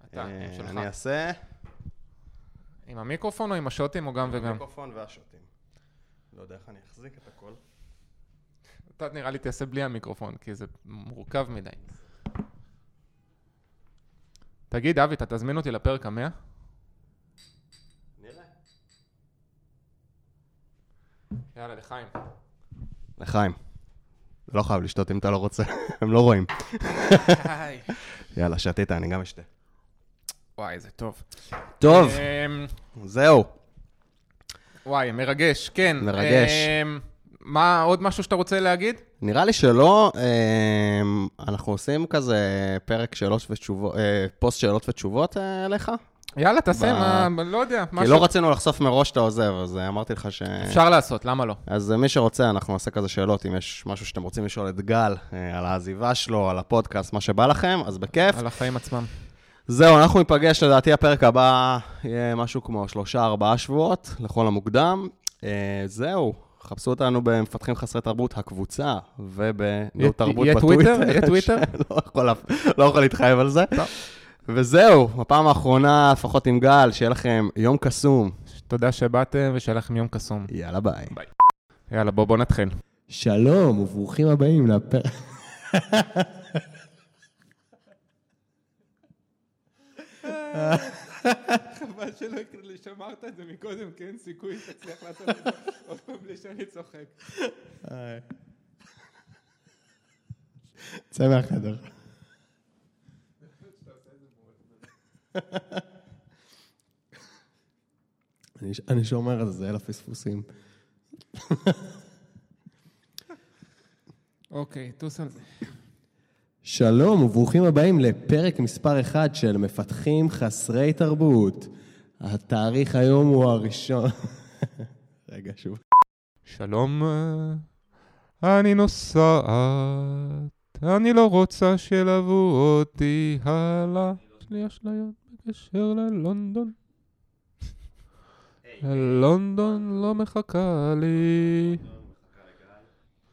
אתה, אה, עם שלך. אני אעשה... עם המיקרופון או עם השוטים או גם וגם? המיקרופון והשוטים. לא יודע איך אני אחזיק את הכל. אתה נראה לי תעשה בלי המיקרופון, כי זה מורכב מדי. תגיד, אבי, אתה תזמין אותי לפרק המאה? נראה. יאללה, לחיים. לחיים. לא חייב לשתות אם אתה לא רוצה, (laughs) הם לא רואים. (laughs) יאללה, שתית, אני גם אשתה. וואי, זה טוב. טוב, אמ, זהו. וואי, מרגש, כן. מרגש. אמ, מה, עוד משהו שאתה רוצה להגיד? נראה לי שלא, אמ, אנחנו עושים כזה פרק שאלות ותשובות, אה, פוסט שאלות ותשובות אה, אליך? יאללה, תעשה, ב- מה, לא יודע, כי. לא רצינו לחשוף מראש שאתה עוזב, אז אה, אמרתי לך ש... אפשר לעשות, למה לא? אז אה, מי שרוצה, אנחנו נעשה כזה שאלות, אם יש משהו שאתם רוצים לשאול את גל, אה, על העזיבה שלו, על הפודקאסט, מה שבא לכם, אז בכיף. על החיים עצמם. זהו, אנחנו ניפגש, לדעתי הפרק הבא יהיה משהו כמו שלושה, ארבעה שבועות, לכל המוקדם. זהו, חפשו אותנו במפתחים חסרי תרבות, הקבוצה, ובנו יהיה- תרבות יהיה בטוויטר. טוויטר? יהיה טוויטר? (laughs) לא לא יכול להתחייב על זה. וזהו, בפעם האחרונה, לפחות עם גל, שיהיה לכם יום קסום. תודה שבאתם ושיהיה לכם יום קסום. יאללה ביי. יאללה, בוא, בוא נתחיל. שלום וברוכים הבאים לפרק... חבל שלא שמרת את זה מקודם, כי אין סיכוי שתצליח לעשות את זה עוד פעם בלי שאני צוחק. צא מהחדר. אני שומר על זה, אל הפספוסים. אוקיי, טוס על זה. שלום וברוכים הבאים לפרק מספר 1 של מפתחים חסרי תרבות. התאריך היום הוא הראשון... (laughs) רגע, שוב. שלום, אה, אני נוסעת, אני לא רוצה שילוו אותי הלאה. יש לי אשליות בקשר ללונדון. (laughs) לונדון לא מחכה לי.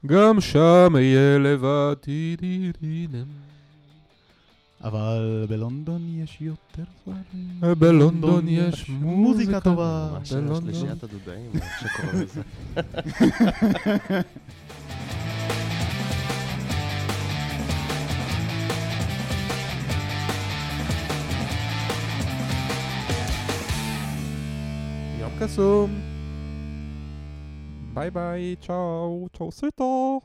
גם שם אהיה לבד. די-די-די-דם. אבל בלונדון יש יותר דברים. בלונדון יש מוזיקה טובה. ממש בלונדון. שלישיית הדודאים, שקוראים לזה. יום קסום. ביי ביי, צ'או, צ'או סיטו.